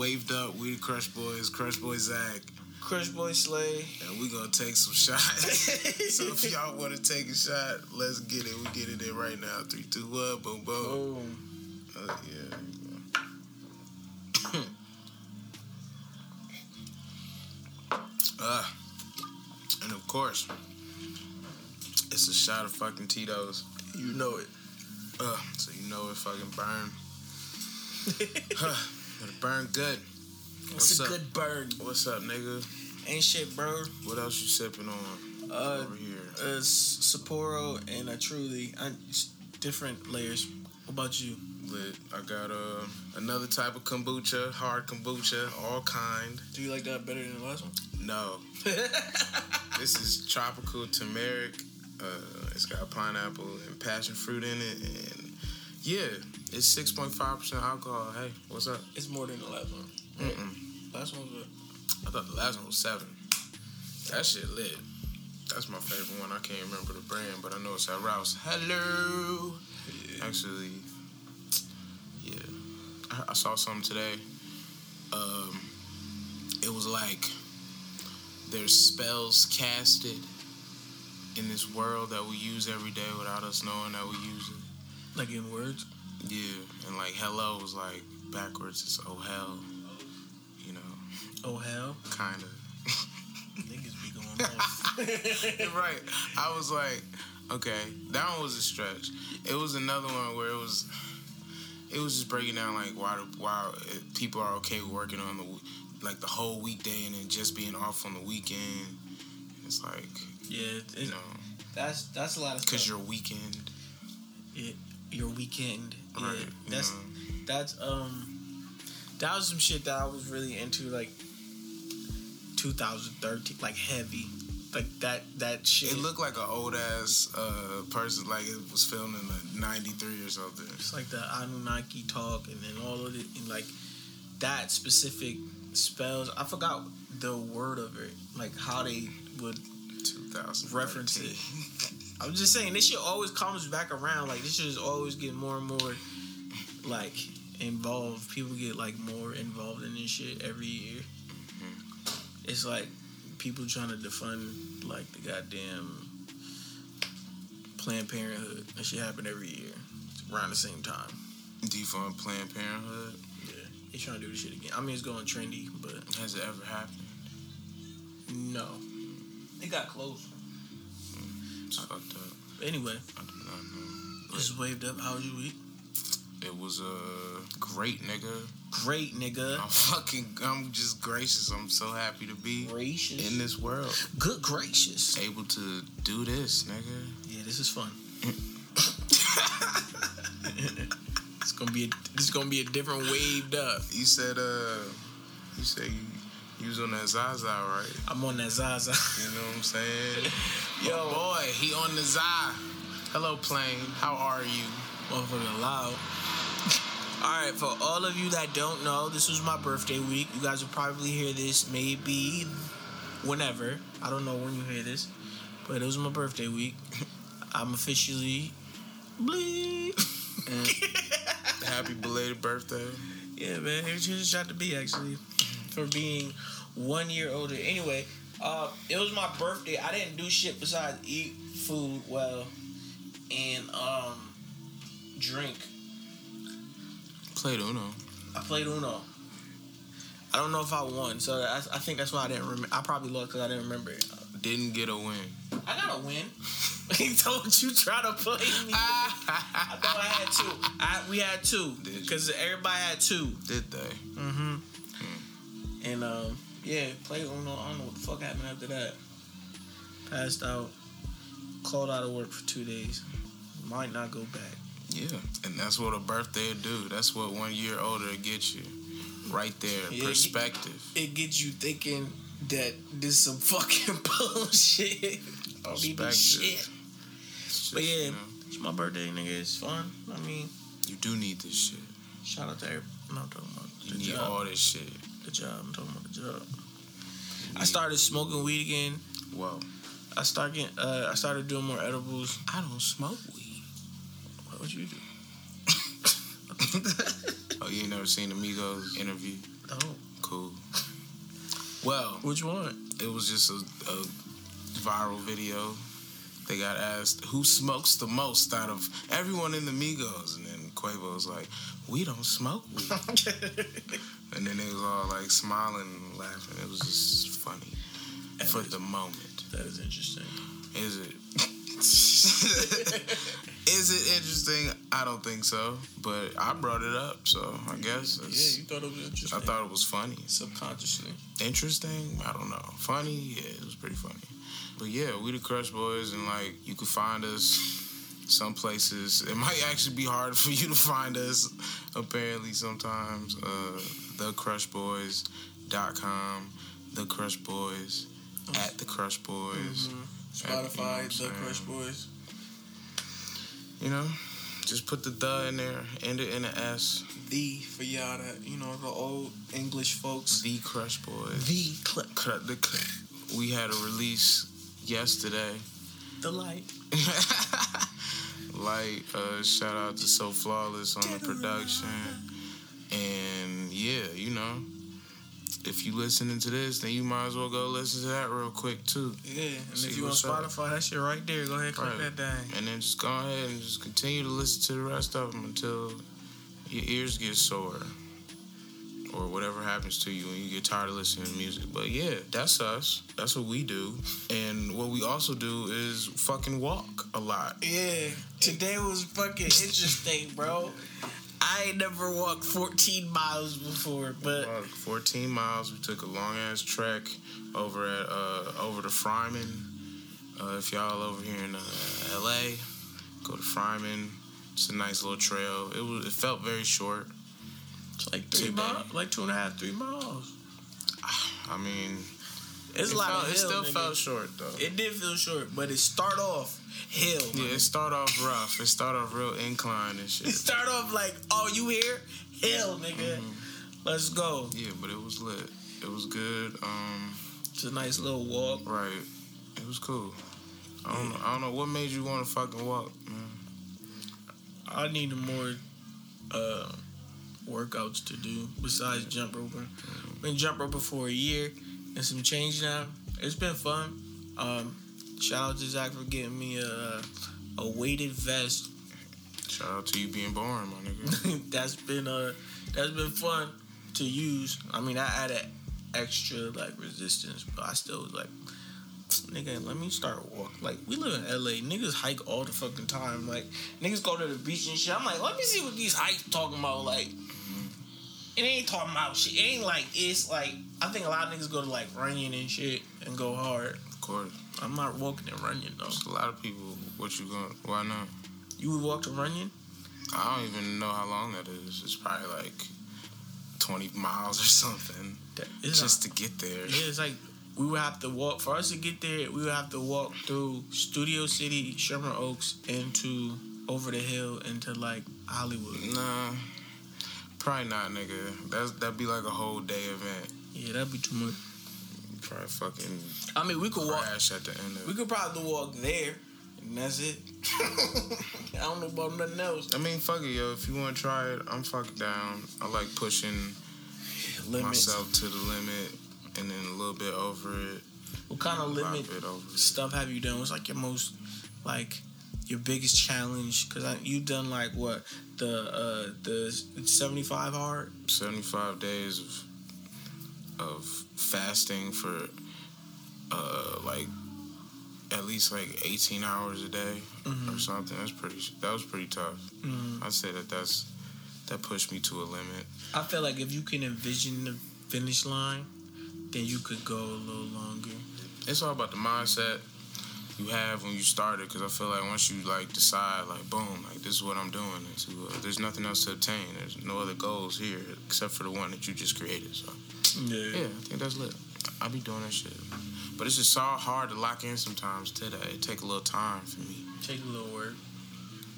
waved up. We the Crush Boys, Crush Boy Zach. Crush Boy Slay. And we gonna take some shots. so if y'all wanna take a shot, let's get it. We get it in right now. Three, two, one, boom, boom. Boom. Uh, yeah. uh, and of course, it's a shot of fucking Tito's. You know it. Uh, so you know it fucking burn. huh, it'll burn good. It's What's a up? good burn. What's up, nigga? Ain't shit, bro. What else you sipping on Uh, over here? uh, Sapporo and a Truly. I, it's different layers. What about you? Lit. I got uh, another type of kombucha, hard kombucha, all kind. Do you like that better than the last one? No, this is tropical turmeric. Uh, it's got pineapple and passion fruit in it, and yeah, it's six point five percent alcohol. Hey, what's up? It's more than the last one. Mm-mm. Last one was I thought the last one was seven. That shit lit. That's my favorite one. I can't remember the brand, but I know it's at Rouse. Hello. Actually, yeah, I, I saw something today. Um, it was like there's spells casted in this world that we use every day without us knowing that we use it. Like in words. Yeah, and like hello was like backwards. It's oh hell, you know, Oh hell, kind of. niggas be going off. right. I was like, okay, that one was a stretch. It was another one where it was, it was just breaking down like why why eh, people are okay working on the like the whole weekday and then just being off on the weekend. It's like yeah, it, you know, that's that's a lot of cause your weekend, it, your weekend. Yeah, right? you that's know. that's um that was some shit that I was really into like 2013, like heavy, like that that shit. It looked like an old ass uh, person, like it was filmed in like '93 or something. It's like the Anunnaki talk, and then all of it, and like that specific spells. I forgot the word of it, like how they would 2000 reference it. I'm just saying this shit always comes back around. Like this shit is always getting more and more like involved. People get like more involved in this shit every year. Mm-hmm. It's like people trying to defund like the goddamn Planned Parenthood. That shit happen every year around the same time. Defund Planned Parenthood. Yeah, they trying to do this shit again. I mean, it's going trendy, but Has it ever happened? no, it got close. It's fucked up. Anyway, I do not know. waved up. How was your week? It was uh, great, nigga. Great, nigga. I'm fucking, I'm just gracious. I'm so happy to be Gracious. in this world, Good gracious. able to do this, nigga. Yeah, this is fun. it's gonna be a, this is gonna be a different waved up. You said, uh, you say you, you was on that Zaza, right? I'm on that Zaza. You know what I'm saying? Yo. Boy, he on the Za. Hello, plane. How are you? Motherfucking loud. All right, for all of you that don't know, this was my birthday week. You guys will probably hear this maybe whenever. I don't know when you hear this, but it was my birthday week. I'm officially bleep. And Happy belated birthday. Yeah, man. Here's here's a shot to be actually for being one year older. Anyway, uh, it was my birthday. I didn't do shit besides eat food well and um drink. Played Uno. I played Uno. I don't know if I won, so I, I think that's why I didn't remember. I probably lost because I didn't remember it. Didn't get a win. I got a win. he told you try to play me. I thought I had two. I, we had two because everybody had two. Did they? And um, yeah, played Uno. I don't know what the fuck happened after that. Passed out. Called out of work for two days. Might not go back. Yeah, and that's what a birthday do. That's what one year older gets you. Right there, Yeah, perspective. It gets you thinking that this some fucking bullshit. Don't even Perspective. shit. It's But yeah, you, know, it's my birthday, nigga. It's fun. I mean, you do need this shit. shout out to everybody. No, I'm talking about You need job. all this shit. The job. I'm talking about the job. I started smoking weed again. Whoa. I started getting, uh, I started doing more edibles. I don't smoke weed. What would you do? oh, you ain't never seen a Migos interview? Oh, Cool. Well, which one? it was just a, a viral video. They got asked who smokes the most out of everyone in the Migos, and then Quavo was like, "We don't smoke weed," and then they was all like smiling and laughing. It was just funny for the moment. That is interesting. Is it? Is it interesting? I don't think so, but I brought it up, so I guess Yeah, you thought it was interesting. I thought it was funny. subconsciously. Interesting? I don't know. Funny? Yeah, it was pretty funny. But yeah, we the Crush Boys, and like you could find us some places. It might actually be hard for you to find us. Apparently, sometimes uh, thecrushboys.com, the Crush Boys at the Crush Boys. Mhm. You know Spotify, The? Crush Boys. You know, just put the the in there, end it in an S. The for y'all that you know the old English folks. The Crush Boys. The clip. Cru- the cl- we had a release yesterday. The light. like uh shout out to so flawless on the production and yeah you know if you listening to this then you might as well go listen to that real quick too Yeah, and See if you on what's up. Spotify, that shit right there. Go ahead, click Right. that thing. and then just go ahead and just continue to listen to the rest of them until your ears get sore or whatever happens to you when you get tired of listening to music but yeah that's us that's what we do and what we also do is fucking walk a lot Yeah, today was fucking interesting, bro. I ain't never walked 14 miles before, but Fuck, 14 miles. We took a long ass trek over at uh, over to Fryman. Uh, if y'all over here in uh, LA, go to Fryman. It's a nice little trail. It was. It felt very short. It's like three miles, like two and a half, three miles. I mean, It's it, a lot felt, of it still nigga. felt short though. It did feel short, but it start off hill. yeah, it start off rough. It start off real incline and shit. It start off like, oh, you here? Hill, nigga. Mm-hmm. Let's go. Yeah, but it was lit. It was good. Um, It's a nice little walk. right. It was cool. I don't know. I don't know what made you want to fucking walk, man. I need more uh, workouts to do besides jump roping. Been jump roping for a year and some change now. It's been fun. Um, shout out to Zach for getting me a a weighted vest. Shout out to you being born, my nigga. that's been uh that's been fun to use. I mean, I added extra like resistance, but I still was like, nigga, let me start walking. Like we live in LA, niggas hike all the fucking time. Like niggas go to the beach and shit. I'm like, let me see what these hikes talking about. Like, it ain't talking about shit. It ain't like it's like I think a lot of niggas go to like Runyon and shit and go hard. Of course. I'm not walking in Runyon though. There's a lot of people. What you going? Why not? You would walk to Runyon? I don't even know how long that is. It's probably like 20 miles or something It's just to get there. Yeah, it's like we would have to walk for us to get there. We would have to walk through Studio City, Sherman Oaks, into over the hill into like Hollywood. Nah, probably not, nigga. That's that'd be like a whole day event. Yeah, that'd be too much. Probably fucking I mean, we could walk. at the end of We could probably walk there, and that's it. I don't know about nothing else. I mean, fuck it, yo. If you want to try it, I'm fucking down. I like pushing Limits. myself to the limit and then a little bit over it. What kind of limit bit over it. stuff have you done? What's like your most like your biggest challenge? Because you've done like what the uh the seventy five hard. 75 days of of fasting for uh like at least like 18 hours a day or something that's pretty that was pretty tough Mm. i'd say that that's that pushed me to a limit I feel like if you can envision the finish line, then you could go a little longer. it's all about the mindset you have when you started because i feel like once you like decide like boom like this is what i'm doing and to, uh, there's nothing else to obtain there's no other goals here except for the one that you just created so Yeah, I think that's lit. I be doing that shit. But it's just so hard to lock in sometimes today. It take a little time for me. Take a little work.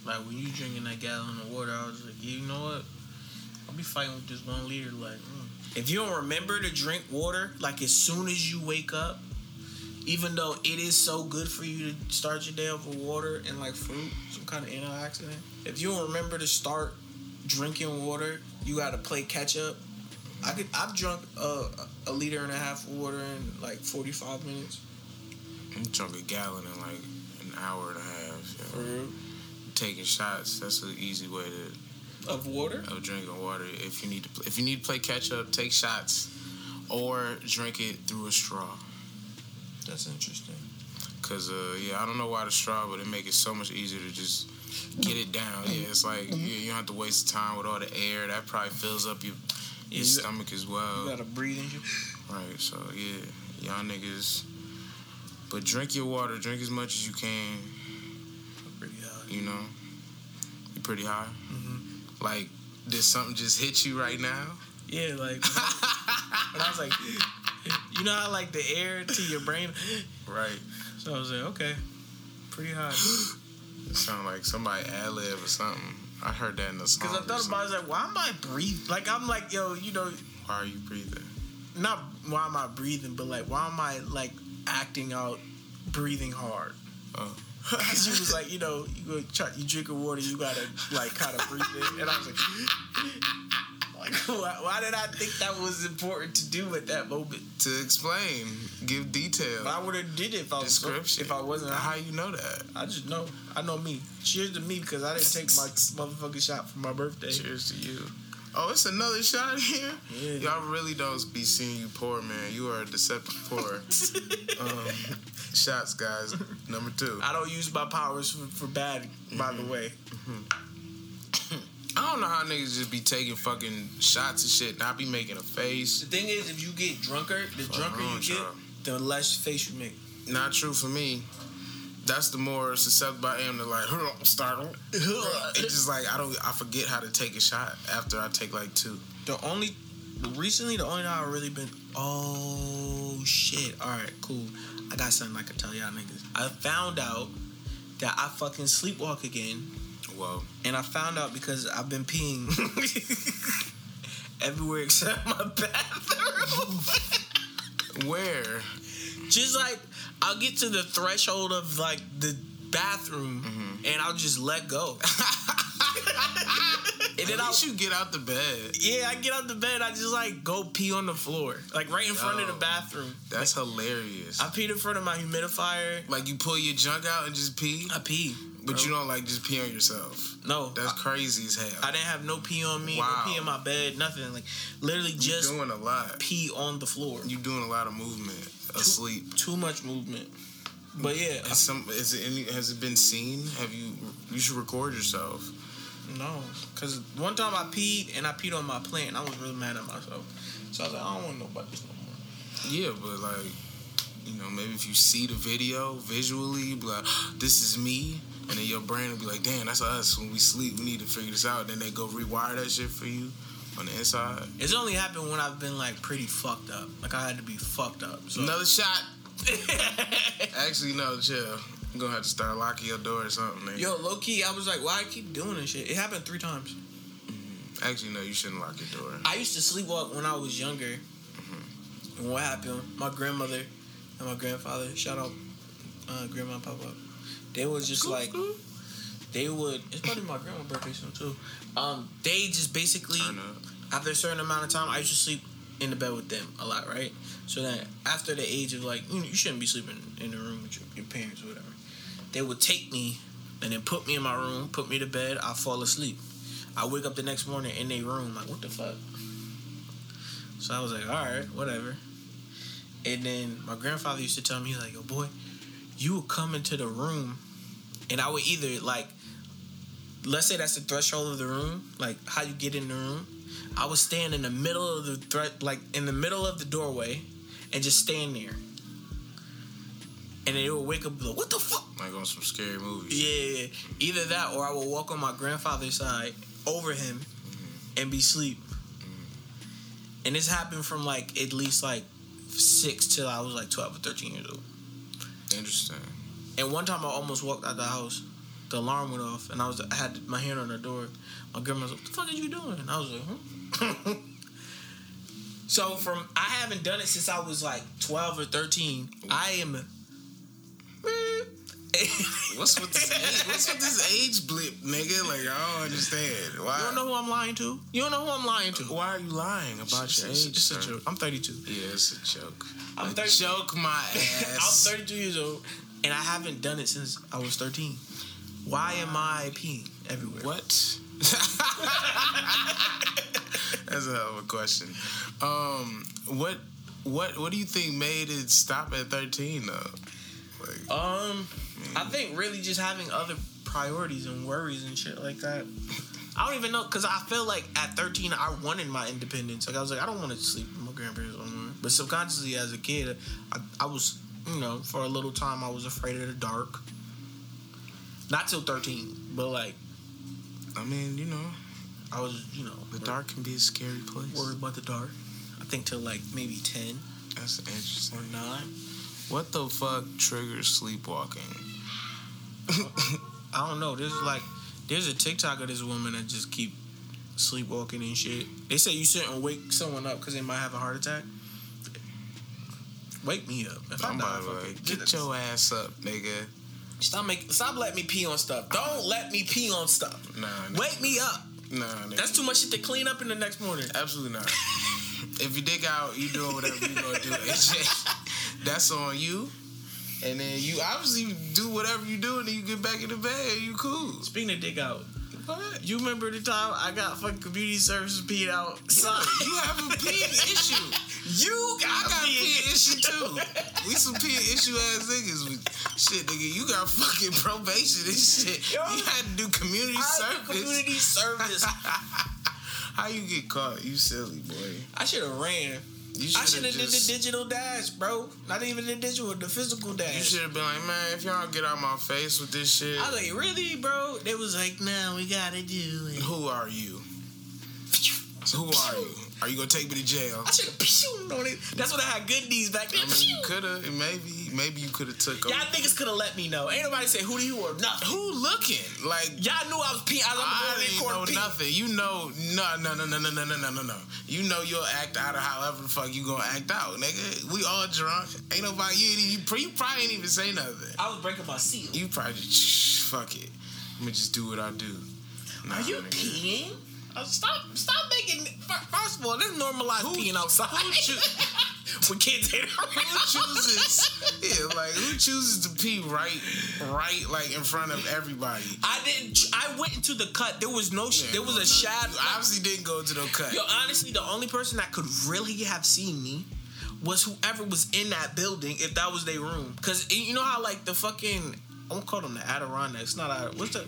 Like when you drinking that gallon of water, I was like, you know what? I'll be fighting with this one liter. Like, mm. if you don't remember to drink water, like as soon as you wake up, even though it is so good for you to start your day off with water and like fruit, some kind of antioxidant. If you don't remember to start drinking water, you got to play catch up. I could. I've drunk uh, a liter and a half of water in like forty five minutes. I'm drunk a gallon in like an hour and a half. For You know? real. Taking shots, that's an easy way to Of water. of drinking water. If you need to, if you need to play catch up, take shots, or drink it through a straw. That's interesting. Cause uh, yeah, I don't know why the straw, but it make it so much easier to just get it down. Yeah, it's like you, you don't have to waste time with all the air that probably fills up your your you got- stomach as well. You gotta breathe and shit. Right. So yeah, y'all niggas. But drink your water. Drink as much as you can. Pretty hard. You know. you're pretty high. Mhm. Like, did something just hit you right now? Yeah, like. and I was like, you know how like the air to your brain. right. So I was like, okay, pretty high. It sounded like somebody ad lib or something. I heard that in the song. Because I thought about, it, I was like, why am I breathing? Like I'm like, yo, you know, Why are you breathing? not why am I breathing, but like, why am I like acting out, breathing hard? Oh. Because you was like, you know, you go try, you drink a water, you gotta like kind of breathe in, and I was like, like why, why did I think that was important to do at that moment? To explain, give detail, But I would have did it if I was description. if I wasn't. How you know that? I just know. I know me. Cheers to me because I didn't take my motherfucking shot for my birthday. Cheers to you. Oh, it's another shot here. Yeah. Y'all really don't be seeing you poor, man. You are a deceptive poor. um, shots, guys. Number two. I don't use my powers for, for bad, by the way. I don't know how niggas just be taking fucking shots and shit. Not be making a face. The thing is, if you get drunker, the drunker wrong you get, the less face you make. Not true for me. That's the more susceptible I am to like startle. It's just like I don't. I forget how to take a shot after I take like two. The only recently, the only time I've really been. Oh shit! All right, cool. I got something I can tell y'all niggas. I found out that I fucking sleepwalk again, Whoa. and I found out because I've been peeing everywhere except my bathroom. Where? just like I'll get to the threshold of like the bathroom, mm-hmm. and I'll just let go. and then At I'll least you get out the bed. yeah, I get out the bed. I just like go pee on the floor, like right in front of the bathroom. That's hilarious. I peed in front of my humidifier. Like you pull your junk out and just pee, I pee, but you don't like just pee on yourself. no. That's crazy as hell. I didn't have no pee on me, Wow. no pee in my bed, nothing. Like literally you just doing a lot. pee on the floor. You doing a lot of movement asleep. Too much movement. But yeah, Is some is it any has it been seen? Have you you should record yourself. No, because one time I peed and I peed on my plant and I was really mad at myself. So I was like, I don't want to know about this no more. Yeah, but like you know, maybe if you see the video visually, you like, this is me. And then your brain will be like, damn, that's us. When we sleep, we need to figure this out. Then they go rewire that shit for you on the inside. It's only happened when I've been like pretty fucked up. Like I had to be fucked up. So Another shot. Actually, no, chill. I'm gonna have to start locking your door or something. Nigga. Yo, low key, I was like, why I keep doing this shit? It happened three times. Actually, no, you shouldn't lock your door. I used to sleepwalk when I was younger. Mm-hmm. And what happened? My grandmother and my grandfather, shout out uh, grandma and papa, they was just like they would. It's probably my grandma's birthday soon too. Um, they just basically after a certain amount of time, I used to sleep in the bed with them a lot, right? So then after the age of like, you, know, you shouldn't be sleeping in the room with your, your parents or whatever, they would take me and then put me in my room, put me to bed, I fall asleep. I wake up the next morning in their room, like, what the fuck? So I was like, all right, whatever. And then my grandfather used to tell me, like, yo, boy, you would come into the room and I would either like, let's say that's the threshold of the room, like how you get in the room. I would stand in the middle of the threat, like in the middle of the doorway, and just stand there. And then it would wake up, like, what the fuck? Like on some scary movies. Yeah, either that or I would walk on my grandfather's side over him mm-hmm. and be asleep. Mm-hmm. And this happened from like at least like six till I was like twelve or thirteen years old. Interesting. And one time I almost walked out the house. The alarm went off, and I was I had my hand on the door. My grandma was like, "What the fuck are you doing?" And I was like, "Huh." so from I haven't done it since I was like twelve or thirteen. I am What's with this age? What's with this age blip, nigga? Like I don't understand. Why? You don't know who I'm lying to? You don't know who I'm lying to? Why are you lying about It's, your age? it's a joke. I'm 32. Yeah, it's a joke. I'm A 32. joke, my ass. I'm 32 years old, and I haven't done it since I was 13. Why am I peeing everywhere? What? That's a hell of a question. Um, what, what, what do you think made it stop at thirteen though? Like, Um, I think really just having other priorities and worries and shit like that. I don't even know because I feel like at 13 I wanted my independence. Like I was like I don't want to sleep with my grandparents anymore. But subconsciously as a kid, I, I was you know for a little time I was afraid of the dark. Not till 13, but like I mean, you know, I was you know the dark can be a scary place. worried about the dark. I think till like maybe 10 That's interesting. or 9. What the fuck triggers sleepwalking? I don't know. There's like there's a TikTok of this woman that just keep sleepwalking and shit. They say you shouldn't wake someone up because they might have a heart attack. Wake me up. If I I'm die, about to fuck like, it. get your ass up, nigga. stop make stop letting me pee on stuff. Don't let me pee on stuff. Nah. Wake me up. Nah, nigga. That's too much shit to clean up in the next morning. Absolutely not. if you dig out, you doing whatever you gonna do. It's just, that's on you. And then you obviously do whatever you do, and then you get back in the bed. You cool. Speaking of dick out, What? you remember the time I got fucking community services peed out? Yeah, you have a pee issue. You got, I got a pee pee issue too. We some pee issue ass niggas. With, shit, nigga, you got fucking probation and shit. Yo. you had to do community I service. community service. How you get caught? You silly boy. I should have ran. You I should have did the digital dash, bro. Not even the digital, the physical dash. You should have been like, man, if y'all get out my face with this shit, I was like, really, bro? They was like, no, we gotta do it. who are you? Who are you? Are you gonna take me to jail? I should have on it. That's what I had good knees back then. I mean, you could have. Maybe, maybe you could have took. Y'all niggas could have let me know. Ain't nobody say who do you or nothing. Who looking? Like Y'all knew I was peeing. I was on the I didn't know peeing. nothing. You know, no, no, no, no, no, no, no, no, no, no. You know you'll act out of however the fuck you gonna act out, nigga. We all drunk. Ain't nobody. You, you, you probably ain't even say nothing. I was breaking my seal. You probably just shh, fuck it. Let me just do what I do. Nah, Are you nigga. peeing? Uh, stop! Stop making. First of all, let's normalize Who- peeing outside. who choo- With kids in Who chooses? Yeah, like who chooses to pee right, right, like in front of everybody? I didn't. I went into the cut. There was no. sh Yeah, there was no, a shadow. You obviously didn't go to no cut. Yo, honestly, the only person that could really have seen me was whoever was in that building, if that was their room. Cause you know how like the fucking I won't call them the Adirondacks. Not Adir- what's the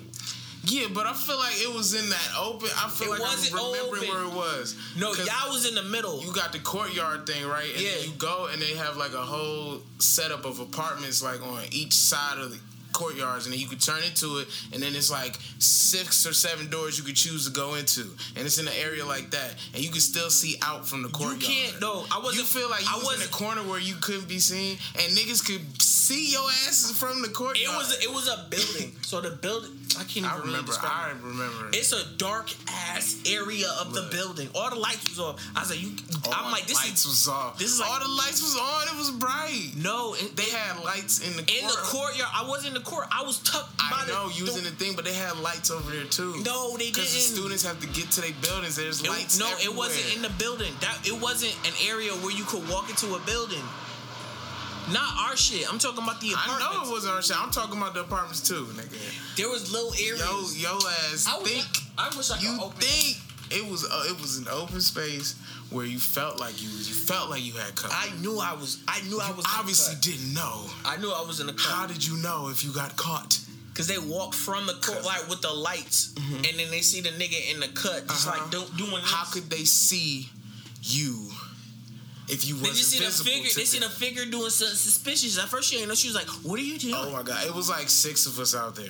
Yeah, but I feel like it was in that open. I feel It like I'm remembering open. where it was. No, Y'all was in the middle. You got the courtyard thing, right? And Yeah. you go and they have like a whole setup of apartments like on each side of the courtyards and then you could turn into it and then it's like six or seven doors you could choose to go into and it's in an area like that and you can still see out from the courtyard. you can't. No, I wasn't. You feel like you I was in wasn't. a corner where you couldn't be seen, and niggas could see your asses from the courtyard. It was. It was a building. so the building. I can't even I remember. describe I it. remember. It's a dark ass area of the building. All the lights was off. I was like, you. I'm like, this lights is was off. this is like- all the lights was on. It was bright. no. It, They had lights in the in the courtyard. I wasn't in the court. I was tucked by I the. know the, using the thing, but they had lights over there too. No, they Because the didn't. students have to get to their buildings. There's It- lights. no, it wasn't in the building. That it wasn't an area where you could walk into a building. Not our shit. I'm talking about the apartments. I know it wasn't our shit. I'm talking about the apartments too, nigga. There was little areas. Yo, yo ass I, think I wish I could you open. think it was uh, it was an open space where you felt like you was you felt like you had cover. I knew I was. I knew I was. obviously didn't know. I knew I was in the cut. How did you know if you got caught? because they walk from the court like with the lights, and then they see the nigga in the cut, just Uh-huh. like do, doing. This. How could they see you if you they wasn't just see the figure? They see the figure doing something suspicious. At first, she ain't know. She was like, "What are you doing?" Oh my god, it was like six of us out there.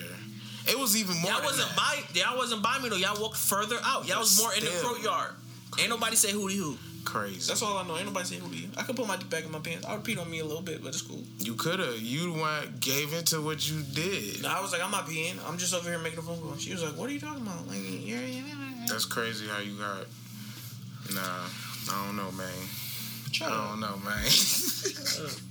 It was even more. Y'all than wasn't that. by. Y'all wasn't by me though. Y'all walked further out. Y'all But was more in the still. courtyard. Ain't nobody say hootie hoo. Crazy. That's all I know. Ain't nobody say hootie hoo. I could put my dick back in my pants. I would peed on me a little bit, but it's cool. You could have. You the one gave into what you did. No, I was like, I'm not peeing. I'm just over here making a phone call. She was like, What are you talking about? Like, yeah, yeah, yeah. That's crazy how you got. Nah, I don't know, man. Shut I up. don't know, man.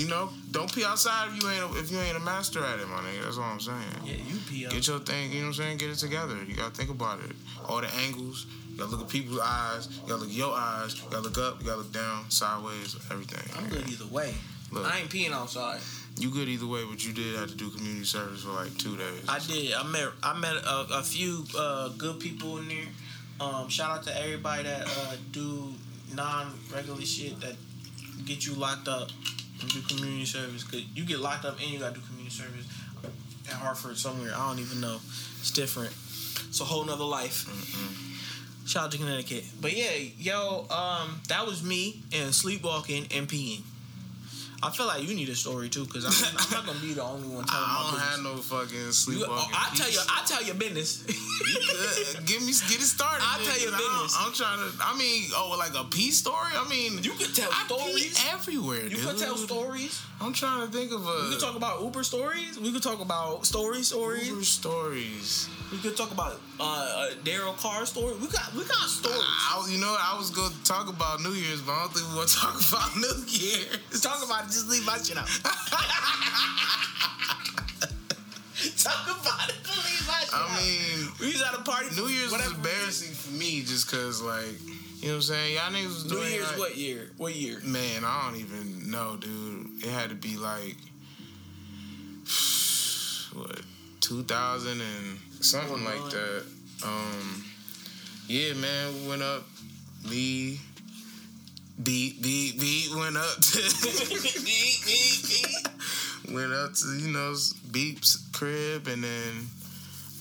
you know, don't pee outside if you ain't a, if you ain't a master at it, my nigga. That's all I'm saying. Yeah, you pee out. Get your thing, you know what I'm saying? Get it together. You gotta think about it. All the angles. You gotta look at people's eyes. You gotta look at your eyes. You gotta look up. You gotta look down, sideways, everything. I'm good either way. Look. I ain't peeing outside. You good either way, but you did have to do community service for like two days. I did. I met I met a, a few uh, good people in there. Um, shout out to everybody that uh, do non regular shit that get you locked up and do community service. Cause you get locked up and you gotta do community service at Hartford somewhere. I don't even know. It's different. It's a whole nother life. Shout out to Connecticut. But yeah, yo, um, that was me and sleepwalking and peeing. I feel like you need a story too, cause I'm, I'm not gonna be the only one telling I don't have no fucking sleepwalking. I tell you. I tell your business. Give me, get it started. I'll then, tell you 'cause I don't- business. I'm trying to. I mean, oh, like a peace story. I mean, You could tell I pee stories. everywhere. You dude. could tell stories. I'm trying to think of a. We could talk about Uber stories. We could talk about story stories. Uber stories. We could talk about uh, uh Daryl Carr story. We got we got stories. I, you know, I was going to talk about New Year's, but I don't think we want to talk about New Year's. Let's talk about. Just leave my shit out. talk about it. Leave my shit out. I mean, we was at a party. New Year's was embarrassing for me just because, like, you know what I'm saying? Y'all niggas was New Year's like, what year? What year? Man, I don't even know, dude. It had to be like what 2000 and something like that. Um, yeah, man, we went up. Me, beat, beat, beat went up to Beep, beep, beep. went up to you know Beep's crib, and then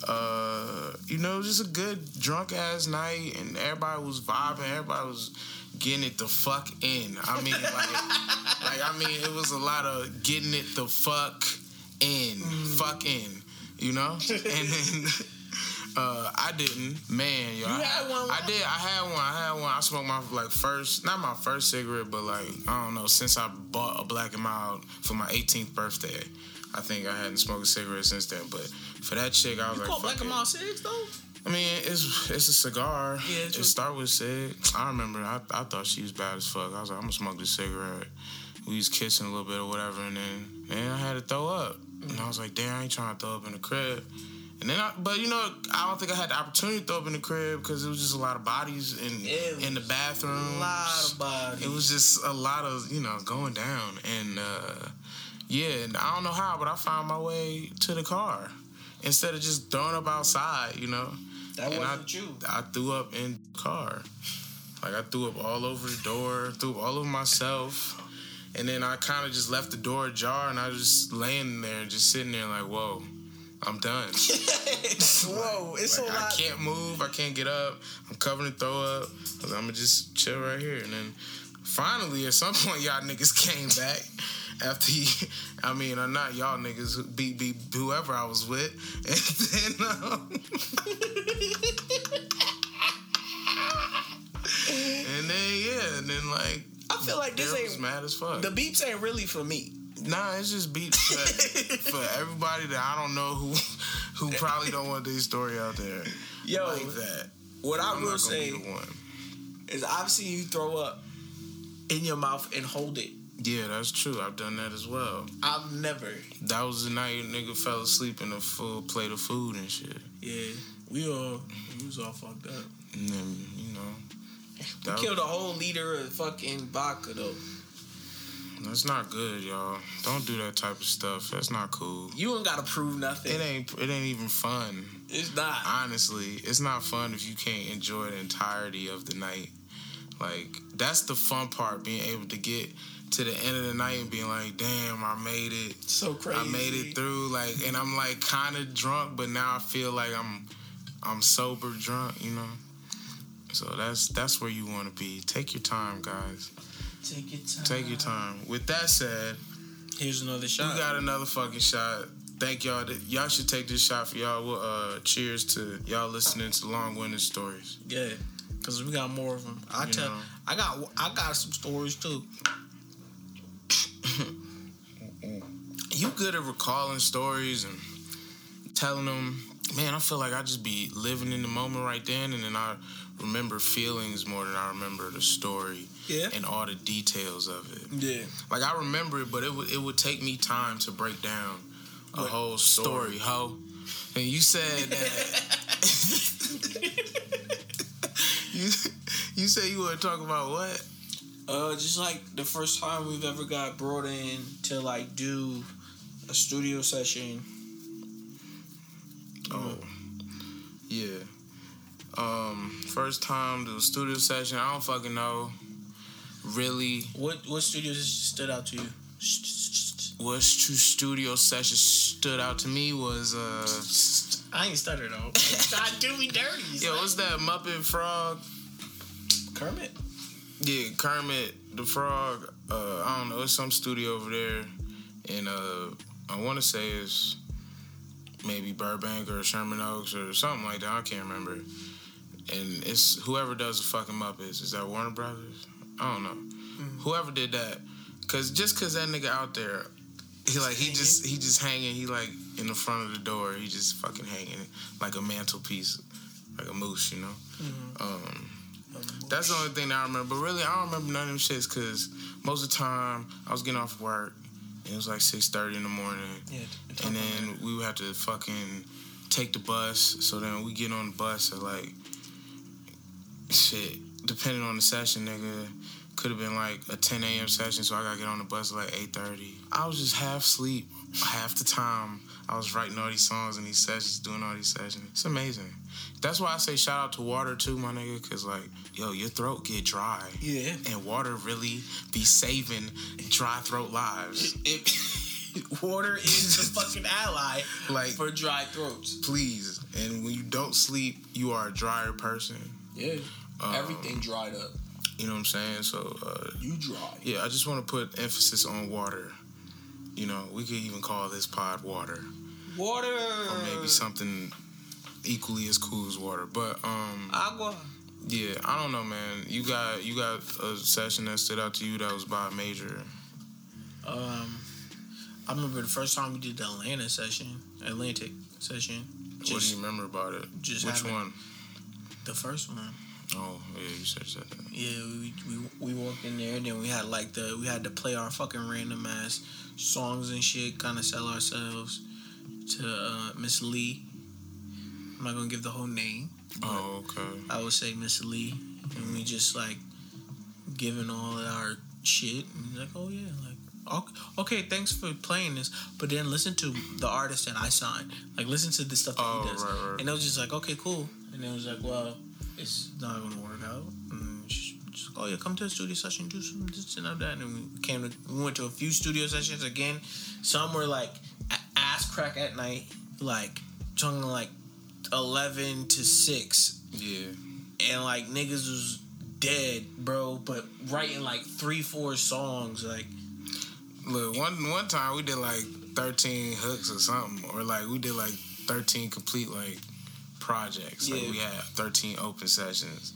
uh, you know just a good drunk ass night, and everybody was vibing. Everybody was getting it the fuck in. I mean, like, like I mean, it was a lot of getting it the fuck in, fuck in, you know, and then. Uh, I didn't, man. Yo, You I, had one, I did. I had one. I had one. I smoked my like first, not my first cigarette, but like I don't know. Since I bought a Black and Mild for my 18th birthday, I think I hadn't smoked a cigarette since then. But for that chick, I was You like, Black and. Mild Six though? I mean, it's it's a cigar. Yeah, it start with cig. I remember. I, I thought she was bad as fuck. I was like, I'm gonna smoke this cigarette. We was kissing a little bit or whatever, and then man, I had to throw up, and I was like, damn, I ain't trying to throw up in the crib. And then, I, but you know, I don't think I had the opportunity to throw up in the crib because it was just a lot of bodies in in the bathroom. A lot of bodies. It was just a lot of you know going down, and uh, yeah, and I don't know how, but I found my way to the car instead of just throwing up outside. You know, that and wasn't I, you. I threw up in the car, like I threw up all over the door, threw up all over myself, and then I kind of just left the door ajar, and I was just laying there, just sitting there, like, whoa. I'm done. Whoa, it's Like, a I lot. can't move. I can't get up. I'm covered in throw up. I'm gonna just chill right here. And then finally, at some point, y'all niggas came back after he. I mean, or not y'all niggas. who- Be be whoever I was with. And then. Um, and then yeah, and then like. I feel like this ain't mad as fuck. the beeps ain't really for me. Nah, it's just beat for, for everybody that I don't know who who probably don't want this story out there Yo, like that. what I I'm will say is I've seen you throw up in your mouth and hold it. Yeah, that's true. I've done that as well. I've never. That was the night nigga fell asleep in a full plate of food and shit. Yeah, we all we was all fucked up. And then, you know, We killed a whole liter of fucking vodka though. That's not good, y'all. Don't do that type of stuff. That's not cool. You ain't gotta prove nothing. It ain't it ain't even fun. It's not. honestly, it's not fun if you can't enjoy the entirety of the night. Like that's the fun part, being able to get to the end of the night and being like, "Damn, I made it. so crazy. I made it through." Like, and I'm like kind of drunk, but now I feel like I'm I'm sober drunk. You know. So that's that's where you want to be. Take your time, guys. Take your time. Take your time. With that said, Here's another shot. we got another fucking shot. Thank y'all. Y'all should take this shot for y'all. Well, uh, cheers to y'all listening to long-winded stories. Yeah, because we got more of them. I You tell, know. I got, I got some stories too. You good at recalling stories and telling them. Man, I feel like I just be living in the moment right then, and then I remember feelings more than I remember the story. Yeah. and all the details of it. Yeah. Like I remember it, but it would it would take me time to break down a What whole story, ho. And you said that you you said you want to talk about what? Uh, just like the first time we've ever got brought in to like do a studio session. Oh, yeah. Um, first time to a studio session. I don't fucking know. Really, What what studio session stood out to you? what stu- studio session stood out to me was uh, I ain't stutter though. God do me dirty. yo, what's that Muppet Frog? Kermit? Yeah, Kermit the Frog. Uh, I don't know. It's some studio over there, and uh, I want to say it's maybe Burbank or Sherman Oaks or something like that. I can't remember. And it's whoever does the fucking Muppets. Is that Warner Brothers? I don't know. Whoever did that, cause just cause that nigga out there, he like he just he just hanging. He like in the front of the door. He just fucking hanging like a mantelpiece, like a moose, you know. Um, that's the only thing that I remember. But really, I don't remember none of them shits because most of the time I was getting off work and it was like six thirty in the morning, Yeah. and then we would have to fucking take the bus. So then we get on the bus at like shit, depending on the session, nigga. Could have been like a 10 a.m. session, so I gotta get on the bus at like 8:30. I was just half sleep half the time. I was writing all these songs in these sessions, doing all these sessions. It's amazing. That's why I say shout out to water too, my nigga, cause like, yo, your throat get dry. Yeah. And water really be saving dry throat lives. It, water is the fucking ally Like, for dry throats. please. And when you don't sleep, you are a drier person. Yeah. Um, Everything dried up. You know what I'm saying? So, uh, You dry. yeah, I just want to put emphasis on water. You know, we could even call this pod water, Water. or maybe something equally as cool as water. But um, Agua. yeah, I don't know, man. You got you got a session that stood out to you that was by a major. Um, I remember the first time we did the Atlanta session, Atlantic session. what do you remember about it? just Which having- one? the first one. Oh, yeah, you said said that. Yeah, we, we we walked in there, and then we had like the we had to play our fucking random ass songs and shit, kind of sell ourselves to uh, Miss Lee. I'm not gonna give the whole name. Oh, okay. I would say Miss Lee, and we just like giving all of our shit, and like, oh yeah, like okay, thanks for playing this, but then listen to the artist that I signed, like listen to the stuff that Oh, he does, right, right. and it was just like, okay, cool, and it was like, well, it's not gonna work out, mm, and just, just oh yeah, come to a studio session, do some this and that, and we came to, we went to a few studio sessions again, some were like ass crack at night, like talking like eleven to six. Yeah. and like niggas was dead, bro, but writing like three, four songs, like Look, one one time we did like thirteen hooks or something, or like we did like thirteen complete like projects. Like Yeah. we had thirteen open sessions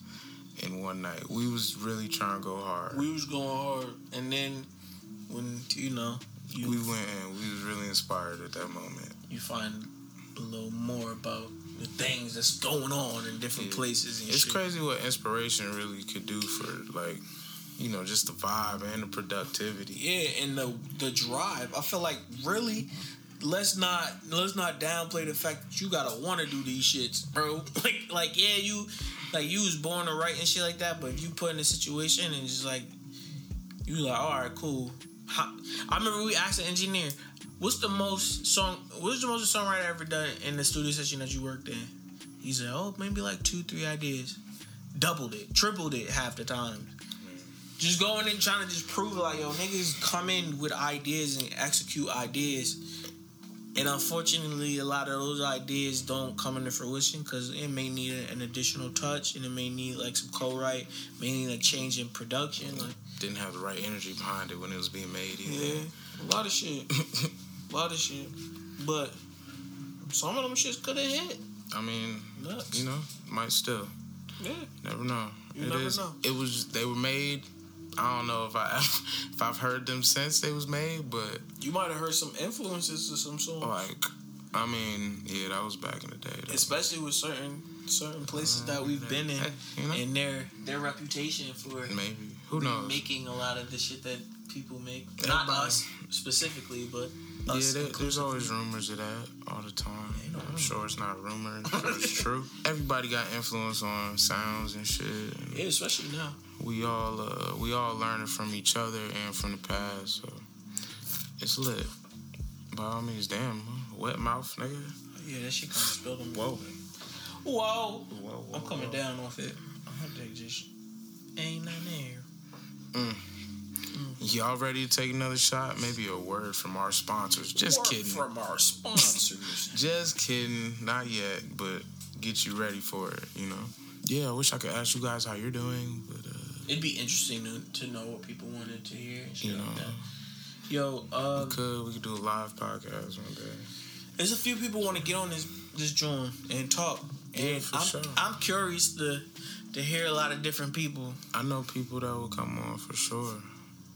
in one night. We was really trying to go hard. we was going hard. And then when you know you we went and we was really inspired at that moment. you find a little more about the things that's going on in different Yeah. places and It's shit. crazy what inspiration really could do for like, you know, just the vibe and the productivity. Yeah, and the the drive. I feel like really let's not let's not downplay the fact that you gotta want to do these shits, bro. Like like yeah, you like you was born to write and shit like that, but if you put in a situation and just like you like all right, cool. I remember we asked the engineer, "What's the most song? What's the most songwriter ever done in the studio session that you worked in?" He said, "Oh, maybe like two, three ideas." Doubled it, tripled it half the time just going in trying to just prove like yo niggas come in with ideas and execute ideas and unfortunately a lot of those ideas don't come into fruition because it may need an additional touch and it may need like some co-write may need like change in production like Didn't have the right energy behind it when it was being made either. yeah a lot of shit a lot of shit but some of them shits could have hit I mean, nuts you know, might still. yeah Never know. You It never is- know. It was. They were made. I don't know if I if I've heard them since they was made, but you might have heard some influences to some songs like, I mean, yeah, that was back in the day. though. especially with certain certain places that uh, we've been in, You know? and their their reputation for Maybe. Who knows? making a lot of the shit that people make. Not us specifically, but Yeah, there, there's always rumors of that all the time. I'm sure it's not rumor. Sure it's true. Everybody got influence on sounds and shit. and Yeah, especially now. We all uh, we all learning from each other and from the past. So it's lit. By all means, damn, wet mouth, nigga. Yeah, that shit kind of spilled on me. Whoa. Whoa. Whoa, I'm coming down off it. Gonna just ain't nothing there. Y'all ready to take another shot? Maybe a word from our sponsors. Just Word kidding. From our sponsors. Just kidding. Not yet, but get you ready for it. You know. Yeah, I wish I could ask you guys how you're doing, but uh, It'd be interesting to, to know what people wanted to hear you know, like. Yo, uh, we could we could do a live podcast one day. there's a few people want to get on this this joint and talk. Yeah, And for I'm, sure. I'm curious to to hear a lot of different people. I know people that will come on for sure.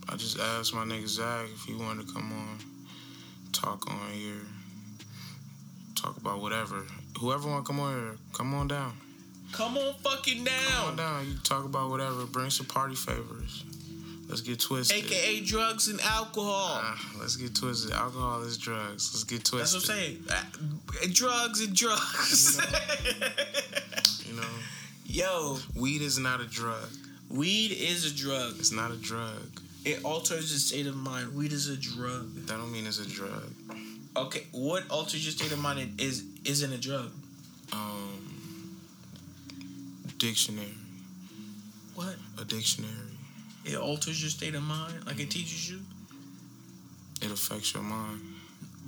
I just asked my nigga Zach if he wanted to come on, talk on here, talk about whatever. Whoever want to come on here, come on down. Come on, fucking now. Come on down. down. You talk about whatever. Bring some party favors. Let's get twisted. AKA drugs and alcohol. Ah, let's get twisted. Alcohol is drugs. Let's get twisted. That's what I'm saying. Uh, drugs and drugs. You know, Yo, weed is not a drug. weed is a drug. It's not a drug. It alters the state of mind. Weed is a drug. That don't mean it's a drug. Okay, what alters your state of mind is isn't a drug? Um, dictionary. What? A dictionary. It alters your state of mind, like it teaches you, It affects your mind.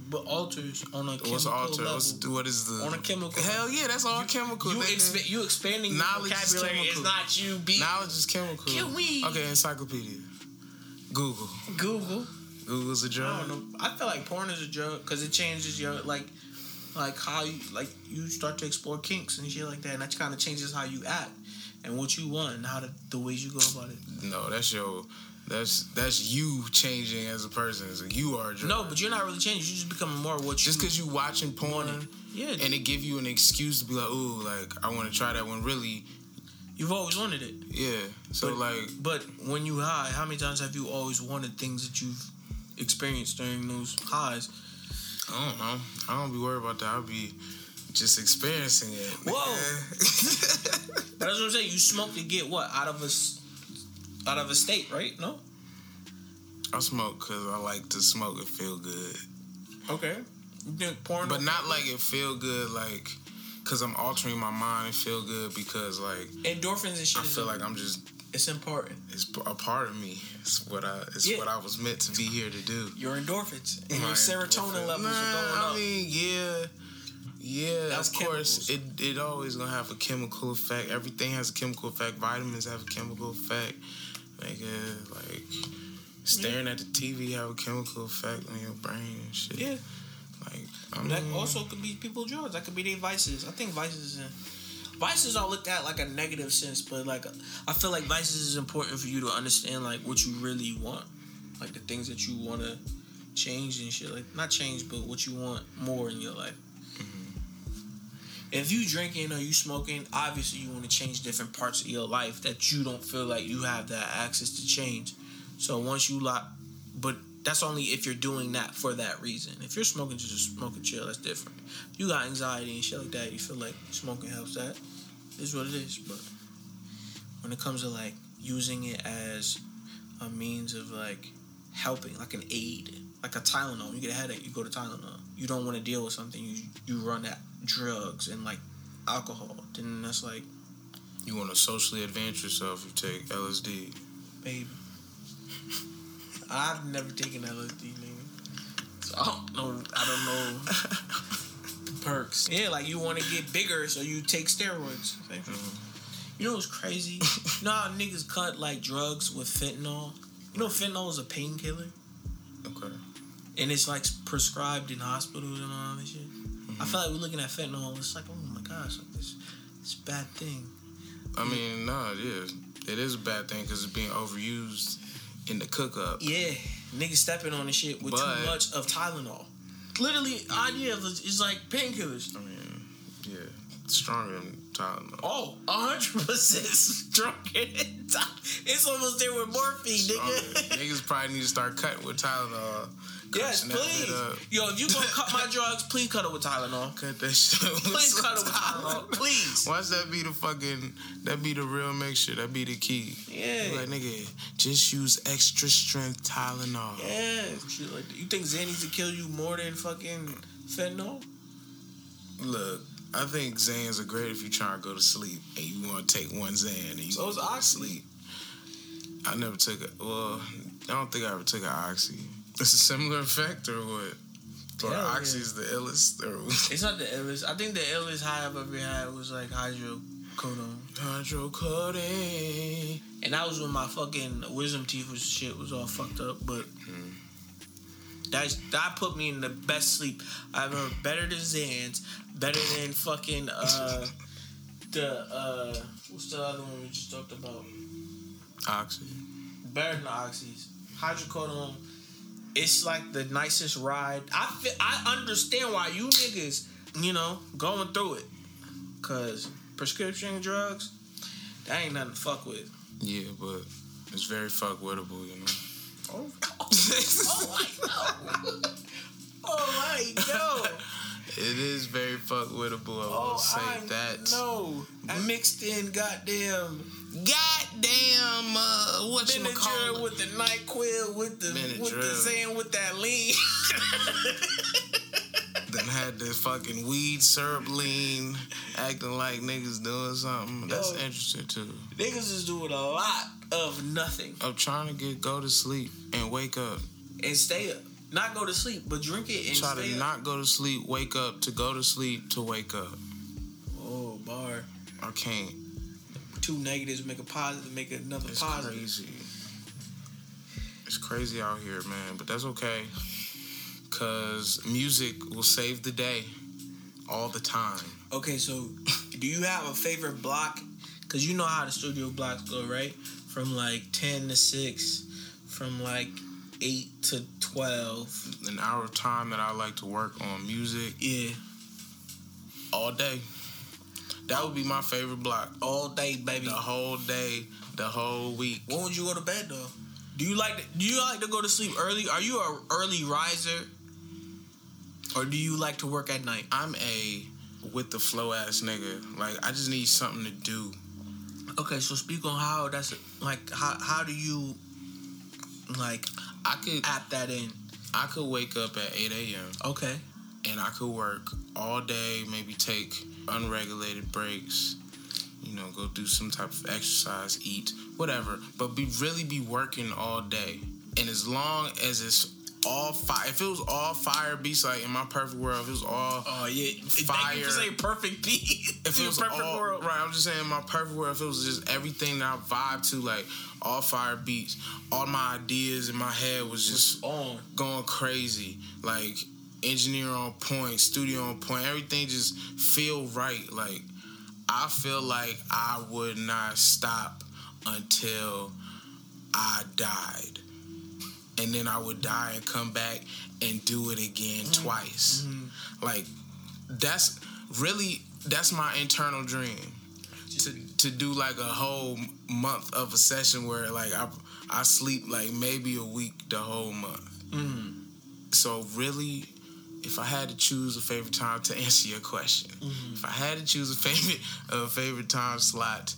but alters on a chemical What's alter? level. What's, what is the on a chemical. Hell yeah, that's all chemical. you exp- you expanding Knowledge is vocabulary is chemical. not you be Knowledge is chemical. Can we- Okay, encyclopedia. Google. Google. Google's a drug. I don't know. I feel like porn is a drug because it changes your like, like how you like you start to explore kinks and shit like that, and that kind of changes how you act and what you want and how to, the ways you go about it. No, that's your. That's that's you changing as a person. So you are. No, but you're not really changing. You just becoming more what you just because you watching porn wanted. Yeah, and it give you an excuse to be like, ooh, like I want to try that one. Really, you've always wanted it. yeah. So But- like, But when you high, how many times have you always wanted things that you've experienced during those highs? I don't know. I don't be worried about that. I'll be just experiencing it. Whoa. That's what I'm saying. You smoke to get what out of a out of a state, right? No. I smoke because I like to smoke and feel good, Okay. You think porn? but not like it feel good like because I'm altering my mind and feel good because like endorphins and shit. I feel like I'm just it's important. it's a part of me. It's what I it's Yeah. what I was meant to be here to do. Your endorphins and your serotonin endorphin- levels nah, are going I up. mean, yeah, yeah. Of course, chemicals. it it always gonna have a chemical effect. Everything has a chemical effect. Vitamins have a chemical effect. Nigga, uh, like staring at the TV have a chemical effect on your brain and shit. yeah. Like I That also could be people drugs. That could be their vices. I think vices and vices are looked at like a negative sense, but like I feel like vices is important for you to understand like what you really want, like the things that you want to change and shit. Like not change, but what you want more in your life. If you drinking or you smoking, obviously you want to change different parts of your life that you don't feel like you have that access to change. So once you lock, but that's only if you're doing that for that reason. If you're smoking just and chill, that's different. You got anxiety and shit like that. You feel like smoking helps that. Is what it is. But when it comes to like using it as a means of like helping, like an aid, like a Tylenol. You get a headache, you go to Tylenol. You don't want to deal with something, you you run at drugs and like alcohol. Then that's like, you want to socially advance yourself. You take LSD. baby. I've never taken LSD, nigga. So I don't know. I don't know perks. Yeah, like you want to get bigger, so you take steroids. Like, mm-hmm. You know what's crazy? you know how niggas cut like drugs with fentanyl? You know fentanyl is a painkiller? Okay. And it's like prescribed in hospitals and all that shit. I feel like we're looking at fentanyl, it's like, oh my gosh, like this this bad thing. I mean, no, it is. It is a bad thing because it's being overused in the cook up. Yeah, niggas stepping on the shit with But- too much of Tylenol. Literally, idea of it is like painkillers. I mean, yeah, it's stronger than Tylenol. Oh, hundred percent drunk. Tylenol. It's almost there with morphine, nigga. niggas probably need to start cutting with Tylenol. Yes, please. Yo, if you gonna cut my drugs, please cut it with Tylenol. Cut that shit. with Please cut it with Tylenol, please. Watch that be the fucking that be the real mixture. That be the key. Yeah. Like nigga, just use extra strength Tylenol. Yeah, shit like that. You think Xannies to kill you more than fucking fentanyl? Look, I think Xans are great if you trying to go to sleep and you want to take one Xan and you So is Oxy. sleep. I never took it. Well, I don't think I ever took an Oxy. It's a similar effect or what? Or yeah. Oxy's the illest or It's not the illest. I think the illest high I've ever had was like hydrocodone. hydrocodone. And that was when my fucking wisdom teeth was shit was all fucked up. But that's that put me in the best sleep I've ever. Better than Xans. Better than fucking uh the uh what's the other one we just talked about? Oxy. Better than oxys. Hydrocodone. It's like the nicest ride. I feel, I understand why you niggas, you know, going through it. Cause prescription drugs, that ain't nothing to fuck with. Yeah, but it's very fuck wittable, you know. Oh, oh I know. Oh I know. It is very fuck wittable. I oh, will Oh say I that. No, mixed in goddamn Goddamn, uh, what you Benadryl call with the Nyquil with the with the Benadryl. Zan with that lean. Then had this fucking weed syrup lean, acting like niggas doing something. That's Yo. interesting too. Niggas is doing a lot of nothing I'm trying to get go to sleep and wake up. and stay up. Not go to sleep, but drink it and Try to up. not go to sleep, wake up to go to sleep to wake up. Oh, bar. I can't. Two negatives make a positive, make another It's positive. crazy. It's crazy out here, man. But that's okay. Cause music will save the day all the time. Okay, so do you have a favorite block? Because you know how the studio blocks go, right? From like 10 to 6, from like 8 to 12. An hour of time that I like to work on music Yeah, all day. That would be my favorite block. all day, baby. The whole day, the whole week. When would you go to bed though? Do you like to, do you like to go to sleep early? Are you a early riser? Or do you like to work at night? I'm a with the flow ass nigga. Like I just need something to do. Okay, so speak on how that's like how how do you like I could app that in? I could wake up at 8 a.m. Okay. And I could work all day, maybe take unregulated breaks, you know, go do some type of exercise, eat, whatever, but be really be working all day. And as long as it's all fire, if it was all fire beats, like in my perfect world, if it was all Oh yeah, Fire. Thank you for saying perfect beat. if it was perfect all, world. right, I'm just saying my perfect world. If it was just everything that I vibe to, like all fire beats, all my ideas in my head was just On. going crazy. Like engineer on point, studio on point, everything just feel right. Like I feel like I would not stop until I died. And then I would die and come back and do it again twice. Like that's really that's my internal dream. To, to do like a whole month of a session where like I I sleep like maybe a week the whole month. Mm. So really, if I had to choose a favorite time to answer your question, mm-hmm. if I had to choose a favorite a favorite time slot,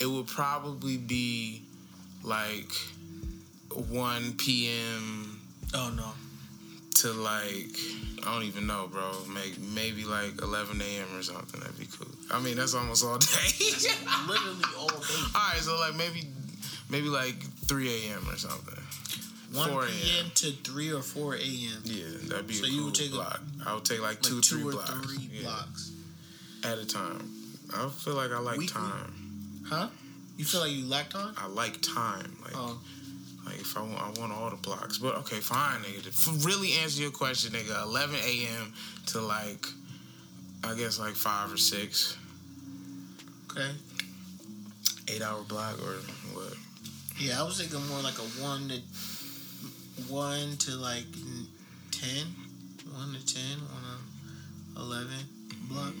it would probably be like 1 p.m. Oh no. to like I don't even know, bro. Maybe maybe like 11 a.m. or something. That'd be cool. I mean, that's almost all day. Literally all day. all right, so like maybe maybe like 3 a.m. or something. 1 4 p.m. to 3 or 4 a.m. Yeah, that'd be So a you cool would take block. I would take like Like two, two, three or blocks. three Yeah, blocks. at a time. I feel like I like Weekly? time. Huh? You feel like you lack time? I like time. Like, Oh. like if I want, I want all the blocks. But okay, fine, nigga. To really answer your question, nigga, 11 a.m. to like, I guess like five or six, Okay. eight hour block or what? Yeah, I was thinking more like a 1 to 1 to like 10. 1 to 10, 1 to 11 block.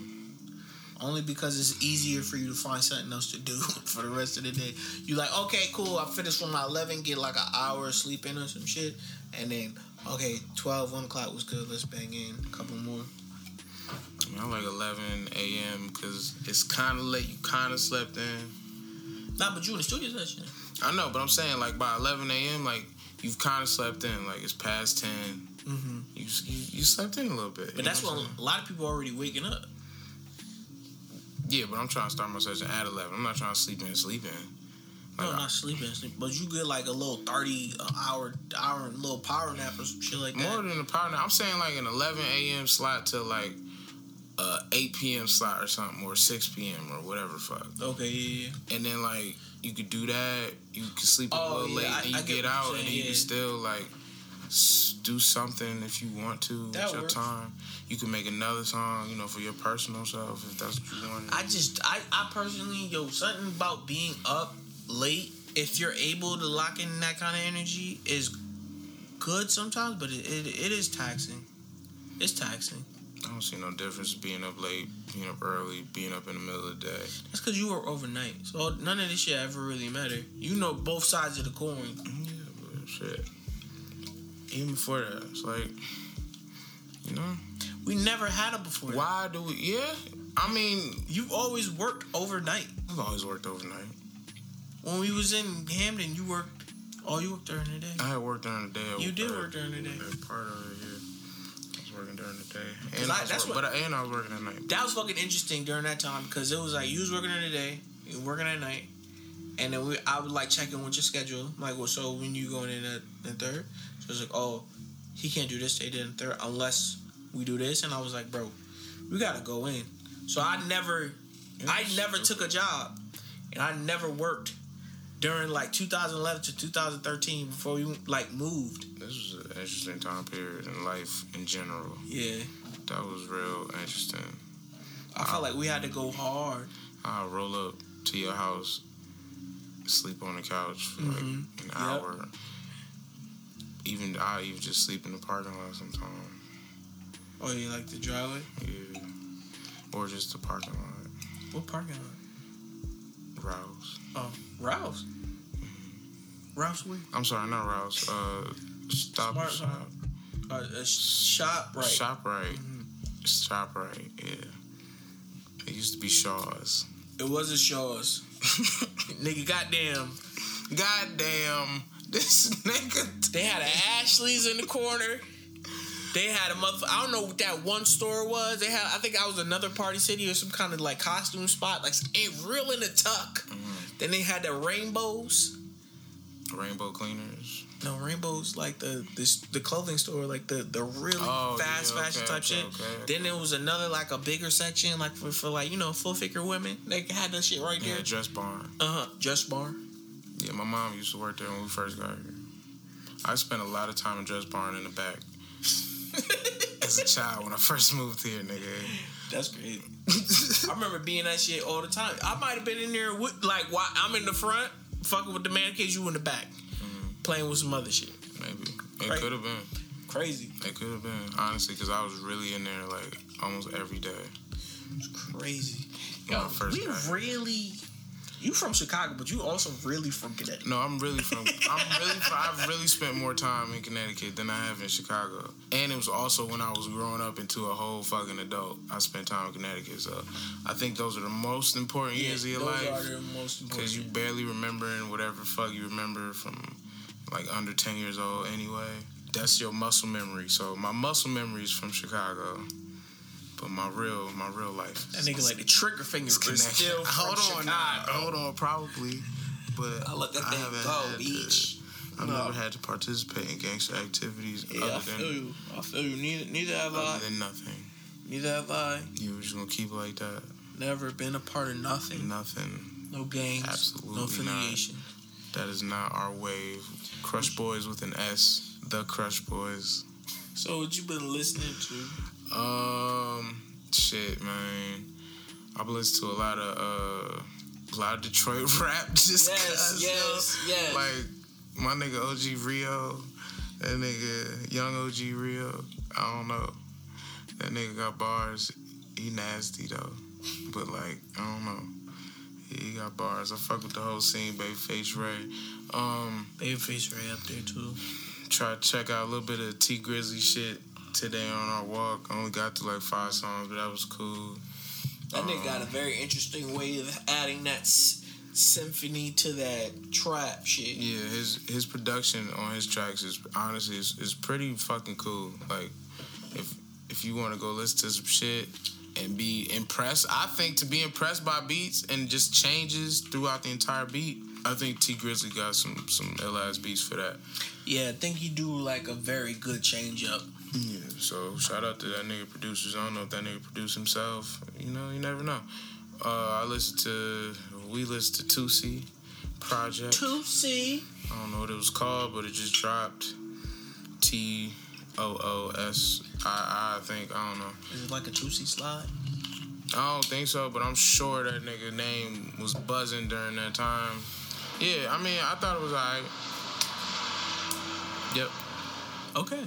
Only because it's easier for you to find something else to do for the rest of the day. You like, okay, cool. I finished from my eleven, get like an hour of sleep in or some shit, and then okay, 12, 1 o'clock was good. Let's bang in a couple more. I, I like 11 a.m. because it's kind of late. You kind of slept in. Nah, but you in the studio session. I know, but I'm saying like by 11 a.m. like you've kind of slept in. Like it's past 10. Mm-hmm. You, you you slept in a little bit. But that's when a lot of people are already waking up. Yeah, but I'm trying to start my session at 11. I'm not trying to sleep in, sleep in. Like, no, not sleeping, sleep, but you get like a little 30 hour, hour, little power nap or some shit like that. More than a power nap. I'm saying like an 11 a.m. slot to like uh 8 p.m. slot or something, or 6 p.m. or whatever fuck. Okay, yeah, yeah. And then like you could do that. You could sleep a Oh, little yeah, late, I- and you I get get out, and then you can still like do something if you want to That with your works. time. You can make another song, you know, for your personal self if that's what you want. I just, I, I personally, yo, something about being up late, if you're able to lock in that kind of energy, is good sometimes, but it, it, it is taxing. It's taxing. I don't see no difference being up late, being up early, being up in the middle of the day. That's because you work overnight. So none of this shit ever really matter. You know both sides of the coin. Yeah, but shit. Even before that, it's like, you know, We never had it before. why do we? Yeah, I mean, You've always worked overnight. I've always worked overnight. When we was in Hamden, you worked. Oh, you worked during the day. I had worked during the day. You did work during the day. Part of it, yeah. Working during the day, and I- I, was that's work- what- but I, and I was working at night. That was fucking interesting during that time because it was like you was working during the day, you were working at night, and then we I would like check in with your schedule. Like, well, so when you going in at the third, so it's like, oh, he can't do this day then third unless we do this, and I was like, bro, we gotta go in. So I never, I never took a job, and I never worked during like 2011 to 2013 before we like moved. This was an interesting time period in life in general. Yeah, That was real interesting. I felt like we had to go hard. I'll roll up to your house, sleep on the couch for like Mhm. an Yep. hour. Even I even just sleep in the parking lot sometimes. Oh, you like the driveway? Yeah. Or just the parking lot. What parking lot? Rouse. Oh, Rouse. Rouse where? I'm sorry, not Rouse. Uh, stop Smart shop. Uh, uh, ShopRite. Shop right. Mhm. ShopRite. Yeah. It used to be Shaw's. It wasn't Shaw's. Nigga, goddamn. Goddamn. This nigga. They had an Ashley's in the corner. They had a mother. I don't know what that one store was. They had. I think I was another Party City or some kind of like costume spot, like ain't real in the tuck. Then they had the rainbows. Rainbow cleaners. No rainbows, like the this, the clothing store, like the the really Oh, fast yeah, fashion type okay, shit. okay, okay. Then there was another like a bigger section, like for, for like you know full figure women. They had that shit right Yeah, there. dress barn. Uh huh. Dress bar. Yeah, my mom used to work there when we first got here. I spent a lot of time in dress barn in the back as a child when I first moved here, nigga. That's crazy. I remember being that shit all the time. I might have been in there with like while I'm in the front, fucking with the man you in the back, playing with some other shit. Maybe it Right. could have been. Crazy. It could have been honestly because I was really in there like almost every day. It's crazy. When I Yo, first we got really. You from Chicago, but you also really from Connecticut. No, I'm really from. I'm really. From, I've really spent more time in Connecticut than I have in Chicago. And it was also when I was growing up into a whole fucking adult. I spent time in Connecticut, so I think those are the most important years of your those life. are the most important. Because you barely remembering whatever fuck you remember from like under 10 years old anyway. That's your muscle memory. So my muscle memory is from Chicago. But my real my real life that nigga like the trigger finger is Connecticut. still Hold on. Chicago. Hold on, probably. But I let that thing haven't go, bitch. I've No. never had to participate in gangster activities Yeah, I other feel than you. I feel you. Neither, neither have I. other than nothing. Neither have I. You were just gonna keep it like that. Never been a part of nothing. Nothing. No gangs. Absolutely no not. affiliation. That is not our wave. Crush Boys with an S. The Crush Boys. So what you been listening to? Um, shit, man. I've listened to a lot of uh, a lot of Detroit rap. Just Yes, yes, yes. Like my nigga OG Rio, that nigga young OG Rio. I don't know. That nigga got bars. He nasty though. but like I don't know. He got bars. I fuck with the whole scene, Babyface Ray. Um, Babyface Ray up there too. Try to check out a little bit of Tee Grizzley shit today on our walk. I only got to like five songs, but that was cool. That nigga got a very interesting way of adding that s- symphony to that trap shit. Yeah, his his production on his tracks is honestly is, is pretty fucking cool. Like if if you want to go listen to some shit and be impressed, I think to be impressed by beats and just changes throughout the entire beat, I think Tee Grizzley got some some LS beats for that. Yeah, I think he do like a very good change up. Yeah. So shout out to that nigga producers. I don't know if that nigga produced himself. You know, you never know. Uh, I listened to we listened to Toosii Project. See. I don't know what it was called, but it just dropped. T O O S I I think. I don't know. Is it like a Tusi slide? I don't think so, but I'm sure that nigga name was buzzing during that time. Yeah, I mean, I thought it was alright. Yep. Okay.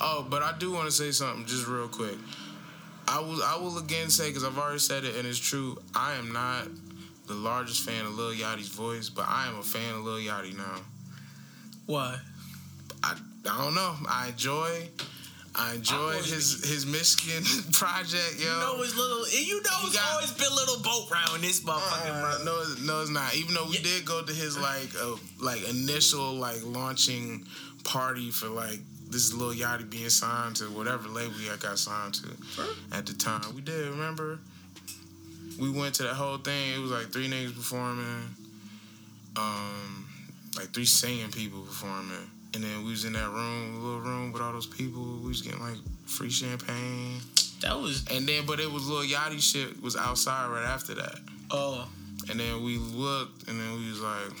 Oh, but I do want to say something just real quick. I will I will again say because I've already said it and it's true. I am not the largest fan of Lil Yachty's voice, but I am a fan of Lil Yachty now. Why? I I don't know. I enjoy. I enjoy always his his Michigan project, yo. You know it's little. You know it's got- always been little boat round this motherfucker, Uh, bro. no, it's- no, it's not. Even though we Yeah. did go to his like uh, like initial like launching party for like this Lil Yachty being signed to whatever label he had got signed to at the time. We did remember. We went to that whole thing. It was like three niggas performing, um, like three singing people performing, and then we was in that room, little room with all those people. We was getting like free champagne, That was. and then but it was little Yachty shit was outside right after that. Oh. And then we looked, and then we was like,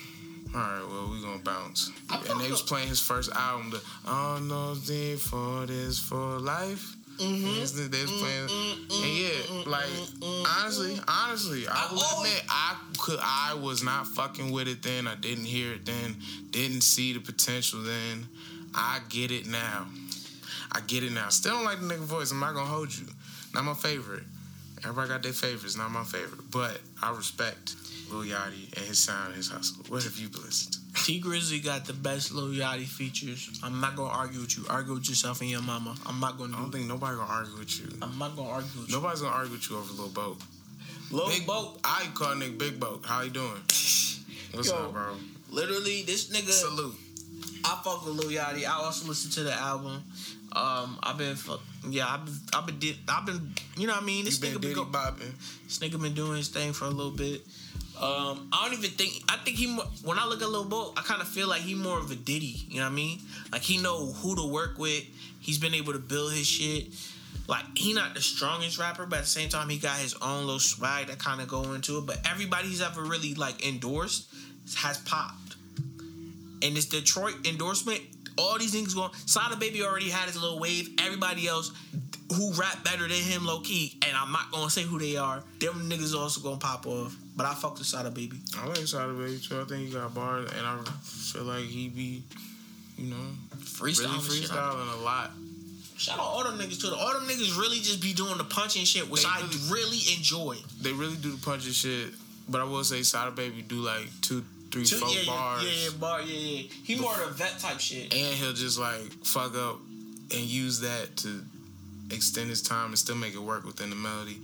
all right, well, we gonna bounce. And they was playing his first album, the "Oh No Need for This for Life." Mm-hmm. They was mm-hmm. playing, mm-hmm. and yeah, mm-hmm. like honestly, honestly, I I will always- admit, I could, I was not fucking with it then. I didn't hear it then, didn't see the potential then. I get it now. I get it now. Still don't like the nigga voice. I'm not gonna hold you. Not my favorite. Everybody got their favorites. Not my favorite, but I respect Lil Yachty and his sound, and his hustle. What have you listened? to? Tee Grizzley got the best Lil Yachty features. I'm not gonna argue with you. Argue with yourself and your mama. I'm not gonna I don't do. think nobody gonna argue with you. I'm not gonna argue with Nobody's gonna argue with you over Lil Boat. you. Lil Big Boat. I call nigga Big Boat. How you doing? What's Yo. up, bro? Literally, this nigga. Salute. I fuck with Lil Yachty. I also listen to the album. Um, I've been fuck. Yeah, I've been. I've been. I've been. You know what I mean? This been nigga been. Diddy Go, bopping. this nigga been doing his thing for a little bit. Um, I don't even think. I think he. When I look at Lil Bo, I kind of feel like he more of a Diddy. You know what I mean? Like he know who to work with. He's been able to build his shit. Like he not the strongest rapper, but at the same time he got his own little swag that kind of go into it. But everybody he's ever really like endorsed has popped. And this Detroit endorsement, all these niggas going. Sada Baby already had his little wave. Everybody else who rap better than him, low key, and I'm not gonna say who they are. Them niggas also gonna pop off. But I fuck with Sada Baby. I like Sada Baby too. I think he got bars, and I feel like he be, you know, Freestyle, really shit. freestyling a lot. Shout out all them niggas too. All them niggas really just be doing the punching shit, which They I really- really enjoy. They really do the punching shit, but I will say Sada Baby do like two, three, Two- four yeah, bars, yeah, yeah, bar, yeah, yeah. He more of a vet type shit. and he'll just like fuck up and use that to extend his time and still make it work within the melody.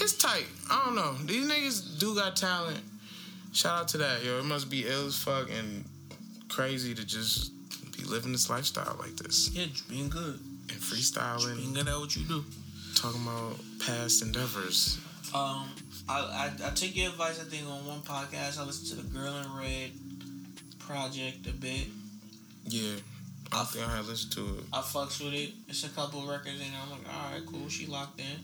It's tight. I don't know. These niggas do got talent. Shout out to that, yo. It must be ill as fuck and crazy to just be living this lifestyle like this Yeah, just being good. and freestyling, Being good at what you do. talking about past endeavors. Um, I, I I take your advice. I think on one podcast I listened to the Girl in Red project a bit. Yeah, I think I had listened to it. I fucks with it. It's a couple records and. I'm like, all right, cool. She locked in.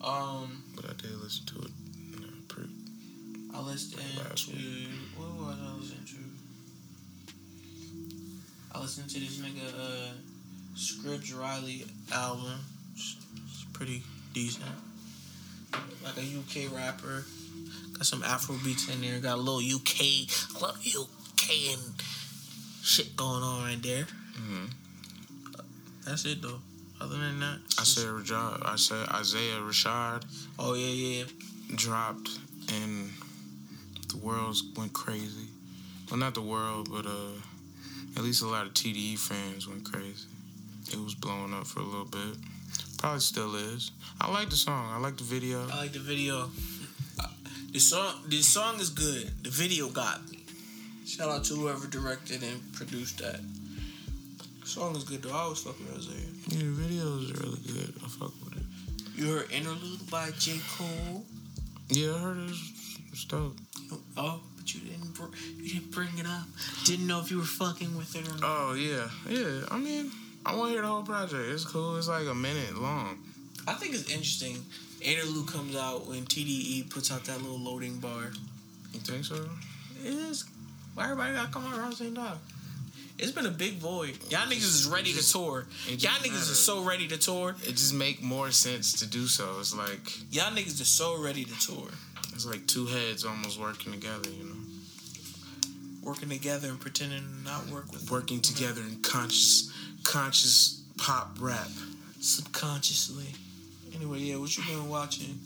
Um, But I did listen to it. You know, pretty, I listened to what was I listening to? I listened to this nigga uh, Scripps Riley album. It's, pretty decent. Like a UK rapper. Got some Afro beats in there. Got a little UK, a little UK and shit going on right there. Mhm. That's it though. Other than that, I said I said Isaiah Rashad oh yeah, yeah. dropped and the world went crazy. Well, not the world, but uh, at least a lot of TDE fans went crazy. It was blowing up for a little bit. Probably still is. I like the song. I like the video. I like the video. Uh, The song, the song is good. The video got me. Shout out to whoever directed and produced that. The song is good though. I always fuck with Isaiah. Yeah, the video is really good. I fuck with it. You heard Interlude by J. Cole. Yeah, I heard it. It's, it's dope. Oh, but you didn't br- you didn't bring it up. Didn't know if you were fucking with it or not. Oh yeah, yeah. I mean, I want to hear the whole project. It's cool. It's like a minute long. I think it's interesting. Interlude comes out when TDE puts out that little loading bar. You think so? It is. Why everybody got to come out around the same time? It's been a big void. Y'all niggas is ready to tour. Y'all niggas is so ready to tour. It just make more sense to do so. It's like Y'all niggas is so ready to tour. it's like two heads almost working together. You know, Working together and pretending to not work with working together in conscious, conscious pop rap. subconsciously. Anyway, yeah, what you been watching?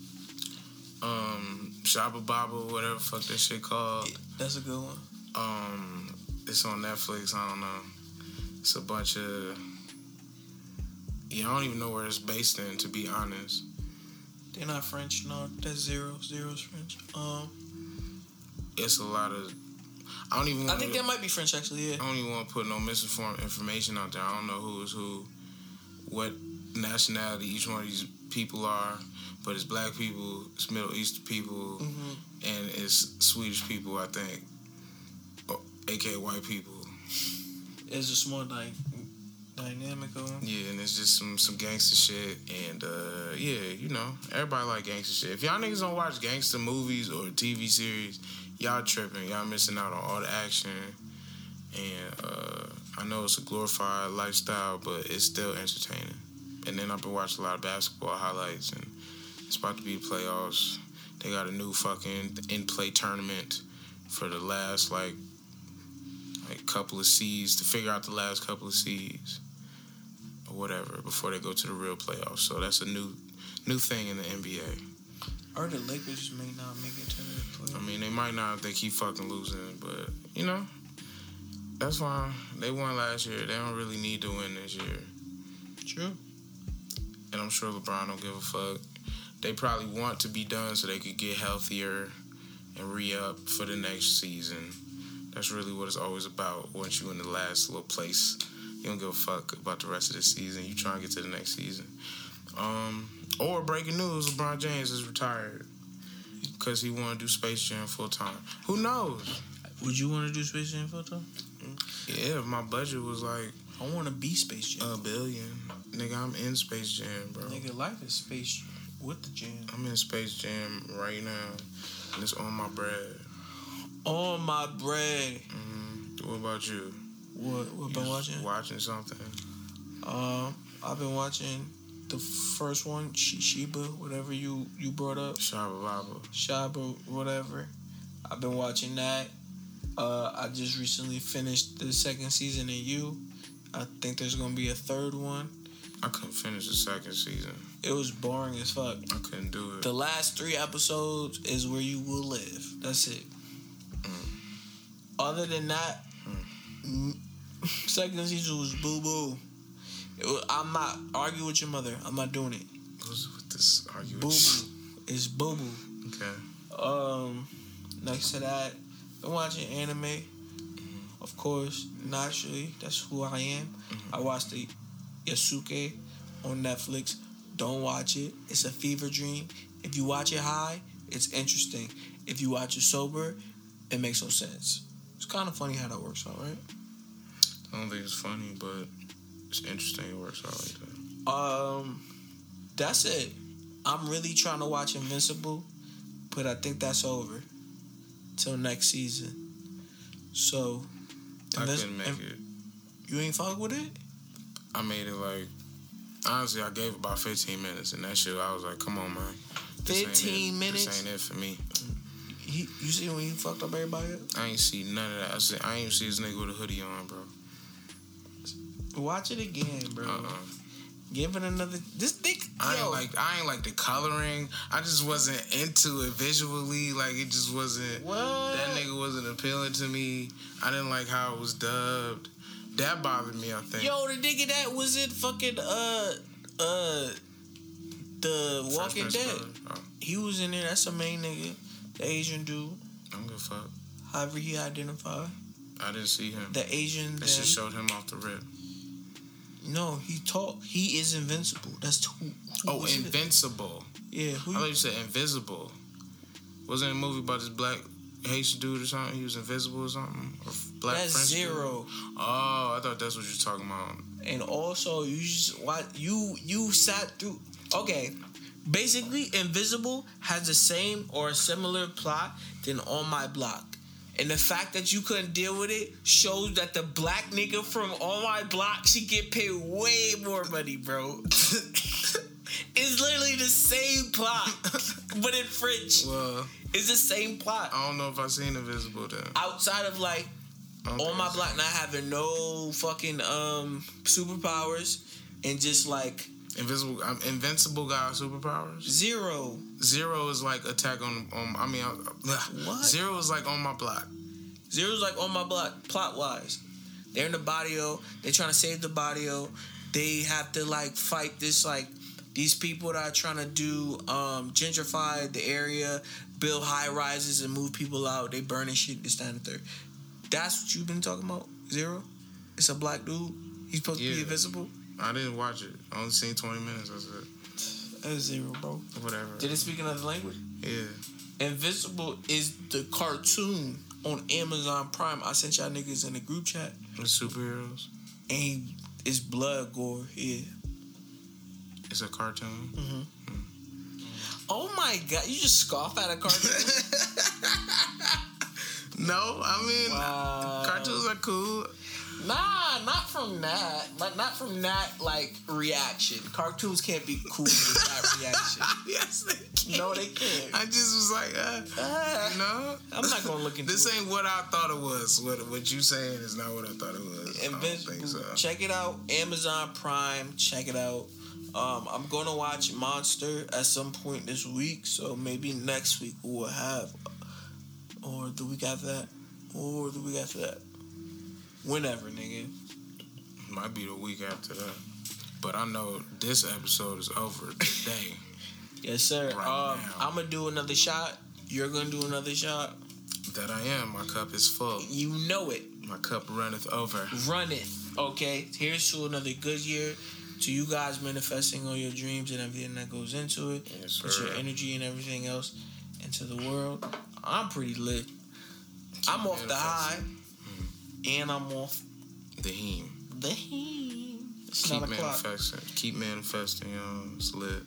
Um, Shabba Baba, whatever the fuck that shit called. That's a good one. Um, it's on Netflix. I don't know. It's a bunch of. Yeah, I don't even know where it's based in. To be honest, They're not French, no. That's zero. Zero's French. Um, it's a lot of. I don't even. I think that might be French actually. Yeah. I don't even want to put no misinformed information out there. I don't know who is who, what nationality each one of these people are, but it's black people, it's Middle Eastern people, hmm and it's Swedish people. I think, aka white people. It's a small like dynamic. Yeah, and it's just some some gangster shit, and uh, yeah, you know, everybody like gangster shit. If y'all niggas don't watch gangster movies or TV series, y'all tripping. Y'all missing out on all the action. And uh, I know it's a glorified lifestyle, but it's still entertaining. And then I've been watching a lot of basketball highlights, and it's about to be playoffs. They got a new fucking in play tournament for the last like like couple of seeds to figure out the last couple of seeds or whatever before they go to the real playoffs. So that's a new new thing in the NBA. Or the Lakers may not make it to the playoffs. I mean, they might not if they keep fucking losing, but you know, that's fine. They won last year. They don't really need to win this year, True. and I'm sure LeBron don't give a fuck. They probably want to be done so they could get healthier and re up for the next season. That's really what it's always about. Once you in the last little place, you don't give a fuck about the rest of the season. You try and get to the next season. Um, or breaking news: LeBron James is retired because he want to do Space Jam full time. Who knows? Would you want to do Space Jam full time? Yeah, if my budget was like I want to be Space Jam. a billion, nigga, I'm in Space Jam, bro. Nigga, life is Space Jam with the jam. I'm in Space Jam right now, and it's on my bread. On my bread. hmm What about you? What? What been watching? Watching something? Um, I've been watching the first one, Sh- Sheba, whatever you you brought up, Shabba Baba. Shaba, whatever. I've been watching that. Uh, I just recently finished the second season of You. I think there's gonna be a third one. I couldn't finish the second season. It was boring as fuck. I couldn't do it. The last three episodes is where you will live. That's it. Other than that, mm, second season was boo boo. I'm not arguing with your mother. I'm not doing it. What's with this argument? Boo boo. It's boo boo. Okay. Um, next to that, I'm watching anime. Of course, naturally, that's who I am. I watched the Yasuke on Netflix. Don't watch it. It's a fever dream. If you watch it high, it's interesting. If you watch it sober, it makes no sense. It's kind of funny how that works out, right? I don't think it's funny, but it's interesting. It works out like that. Um, that's it. I'm really trying to watch Invincible, but I think that's over till next season. So, I couldn't make Inv- it. you ain't fuck with it? I made it like honestly. I gave about 15 minutes, and that shit. I was like, come on, man. This ain't it. 15 minutes? This ain't it for me. He, you see when he fucked up everybody? up? I ain't see none of that. I said I ain't see this nigga with a hoodie on, bro. Watch it again, bro. Uh-uh. Give it another. This thick. I ain't like I ain't like the coloring. I just wasn't into it visually. Like it just wasn't. what? That nigga wasn't appealing to me. I didn't like how it was dubbed. That bothered me. I think. Yo, the nigga that was in fucking uh uh the Walking Dead. Bel-Air. He was in there. That's the main nigga, the Asian dude. Oh, I don't give a fuck. However he identified I didn't see him. the Asian. They just showed him off the rip. no, he talk. He is invincible. That's who. who Oh, was it? invincible. yeah. Who, I thought you said invisible. Wasn't a movie about this black Haitian dude or something? He was invisible or something? Or black that's French dude? zero. Oh, I thought that's what you're talking about. And also, you just what you you sat through. Okay, basically, Invisible has the same or a similar plot than On My Block. And the fact that you couldn't deal with it shows that the black nigga from On My Block should get paid way more money, bro. it's literally the same plot, but in French. Well, It's the same plot. I don't know if I've seen Invisible then. Outside of like on my block not having no fucking um superpowers and just like Invisible. I'm invincible guy superpowers. zero. Zero is like attack on. on I mean, uh, What? Zero is like on my block. Zero's like on my block plot wise. They're in the barrio. They're trying to save the barrio. They have to like fight this like these people that are trying to do um gentrify the area, build high rises and move people out. They burning shit this time and third. That's what you've been talking about. Zero. It's a black dude. He's supposed to be invisible. I didn't watch it. I only seen 20 minutes. That's it. That's zero, bro. Whatever. Did it speak another language? Yeah. Invisible is the cartoon on Amazon Prime. I sent y'all niggas in the group chat. The superheroes. And it's blood gore. Yeah. It's a cartoon. Mm-hmm. Oh my god, you just scoff at a cartoon? No, I mean, Wow. cartoons are cool. Nah, not from that. But not from that like reaction. Cartoons can't be cool with that reaction. yes, they can. No, they can't. I just was like, uh, Ah, no. I'm not gonna look into This it. ain't what I thought it was. What what you saying is not what I thought it was. I don't Invincible. think so. Check it out. Amazon Prime. Check it out. Um, I'm gonna watch Monster at some point this week, so maybe next week we'll have, or the week after that, or the week after that. Whenever, nigga. Might be the week after that. But I know this episode is over today. Yes, sir. Right um. I'm gonna do another shot. You're gonna do another shot. that I am. My cup is full. You know it. My cup runneth over. Runneth. Okay. Here's to another good year. To you guys manifesting all your dreams and everything that goes into it. Yes, Put your energy and everything else into the world. I'm pretty lit. I'm off the high. And I'm off The heme. the heme. It's Keep manifesting. Keep manifesting. Yo. It's lit.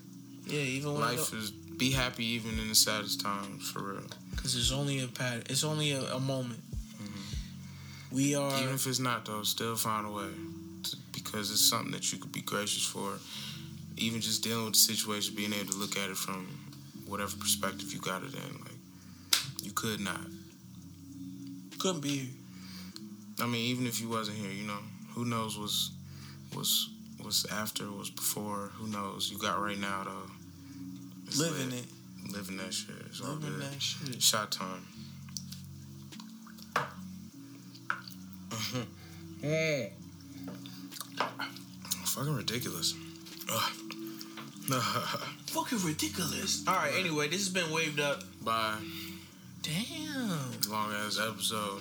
Yeah, even when Life is be happy even in the saddest times for real. because it's only a pattern. It's only a, a moment. Mm-hmm. We are. Even if it's not though, still find a way to, because it's something that you could be gracious for. Even just dealing with the situation, being able to look at it from whatever perspective you got it in, like you could not. couldn't be here. I mean, even if you wasn't here, you know, who knows what's what's what's after, what's before. Who knows? You got right now though. It's living lit. it. living that shit. It's all Living good. that shit. Shot time. Fucking ridiculous. Ugh. Fucking ridiculous. All right. Anyway, this has been waved up. Bye. Damn. Long ass episode.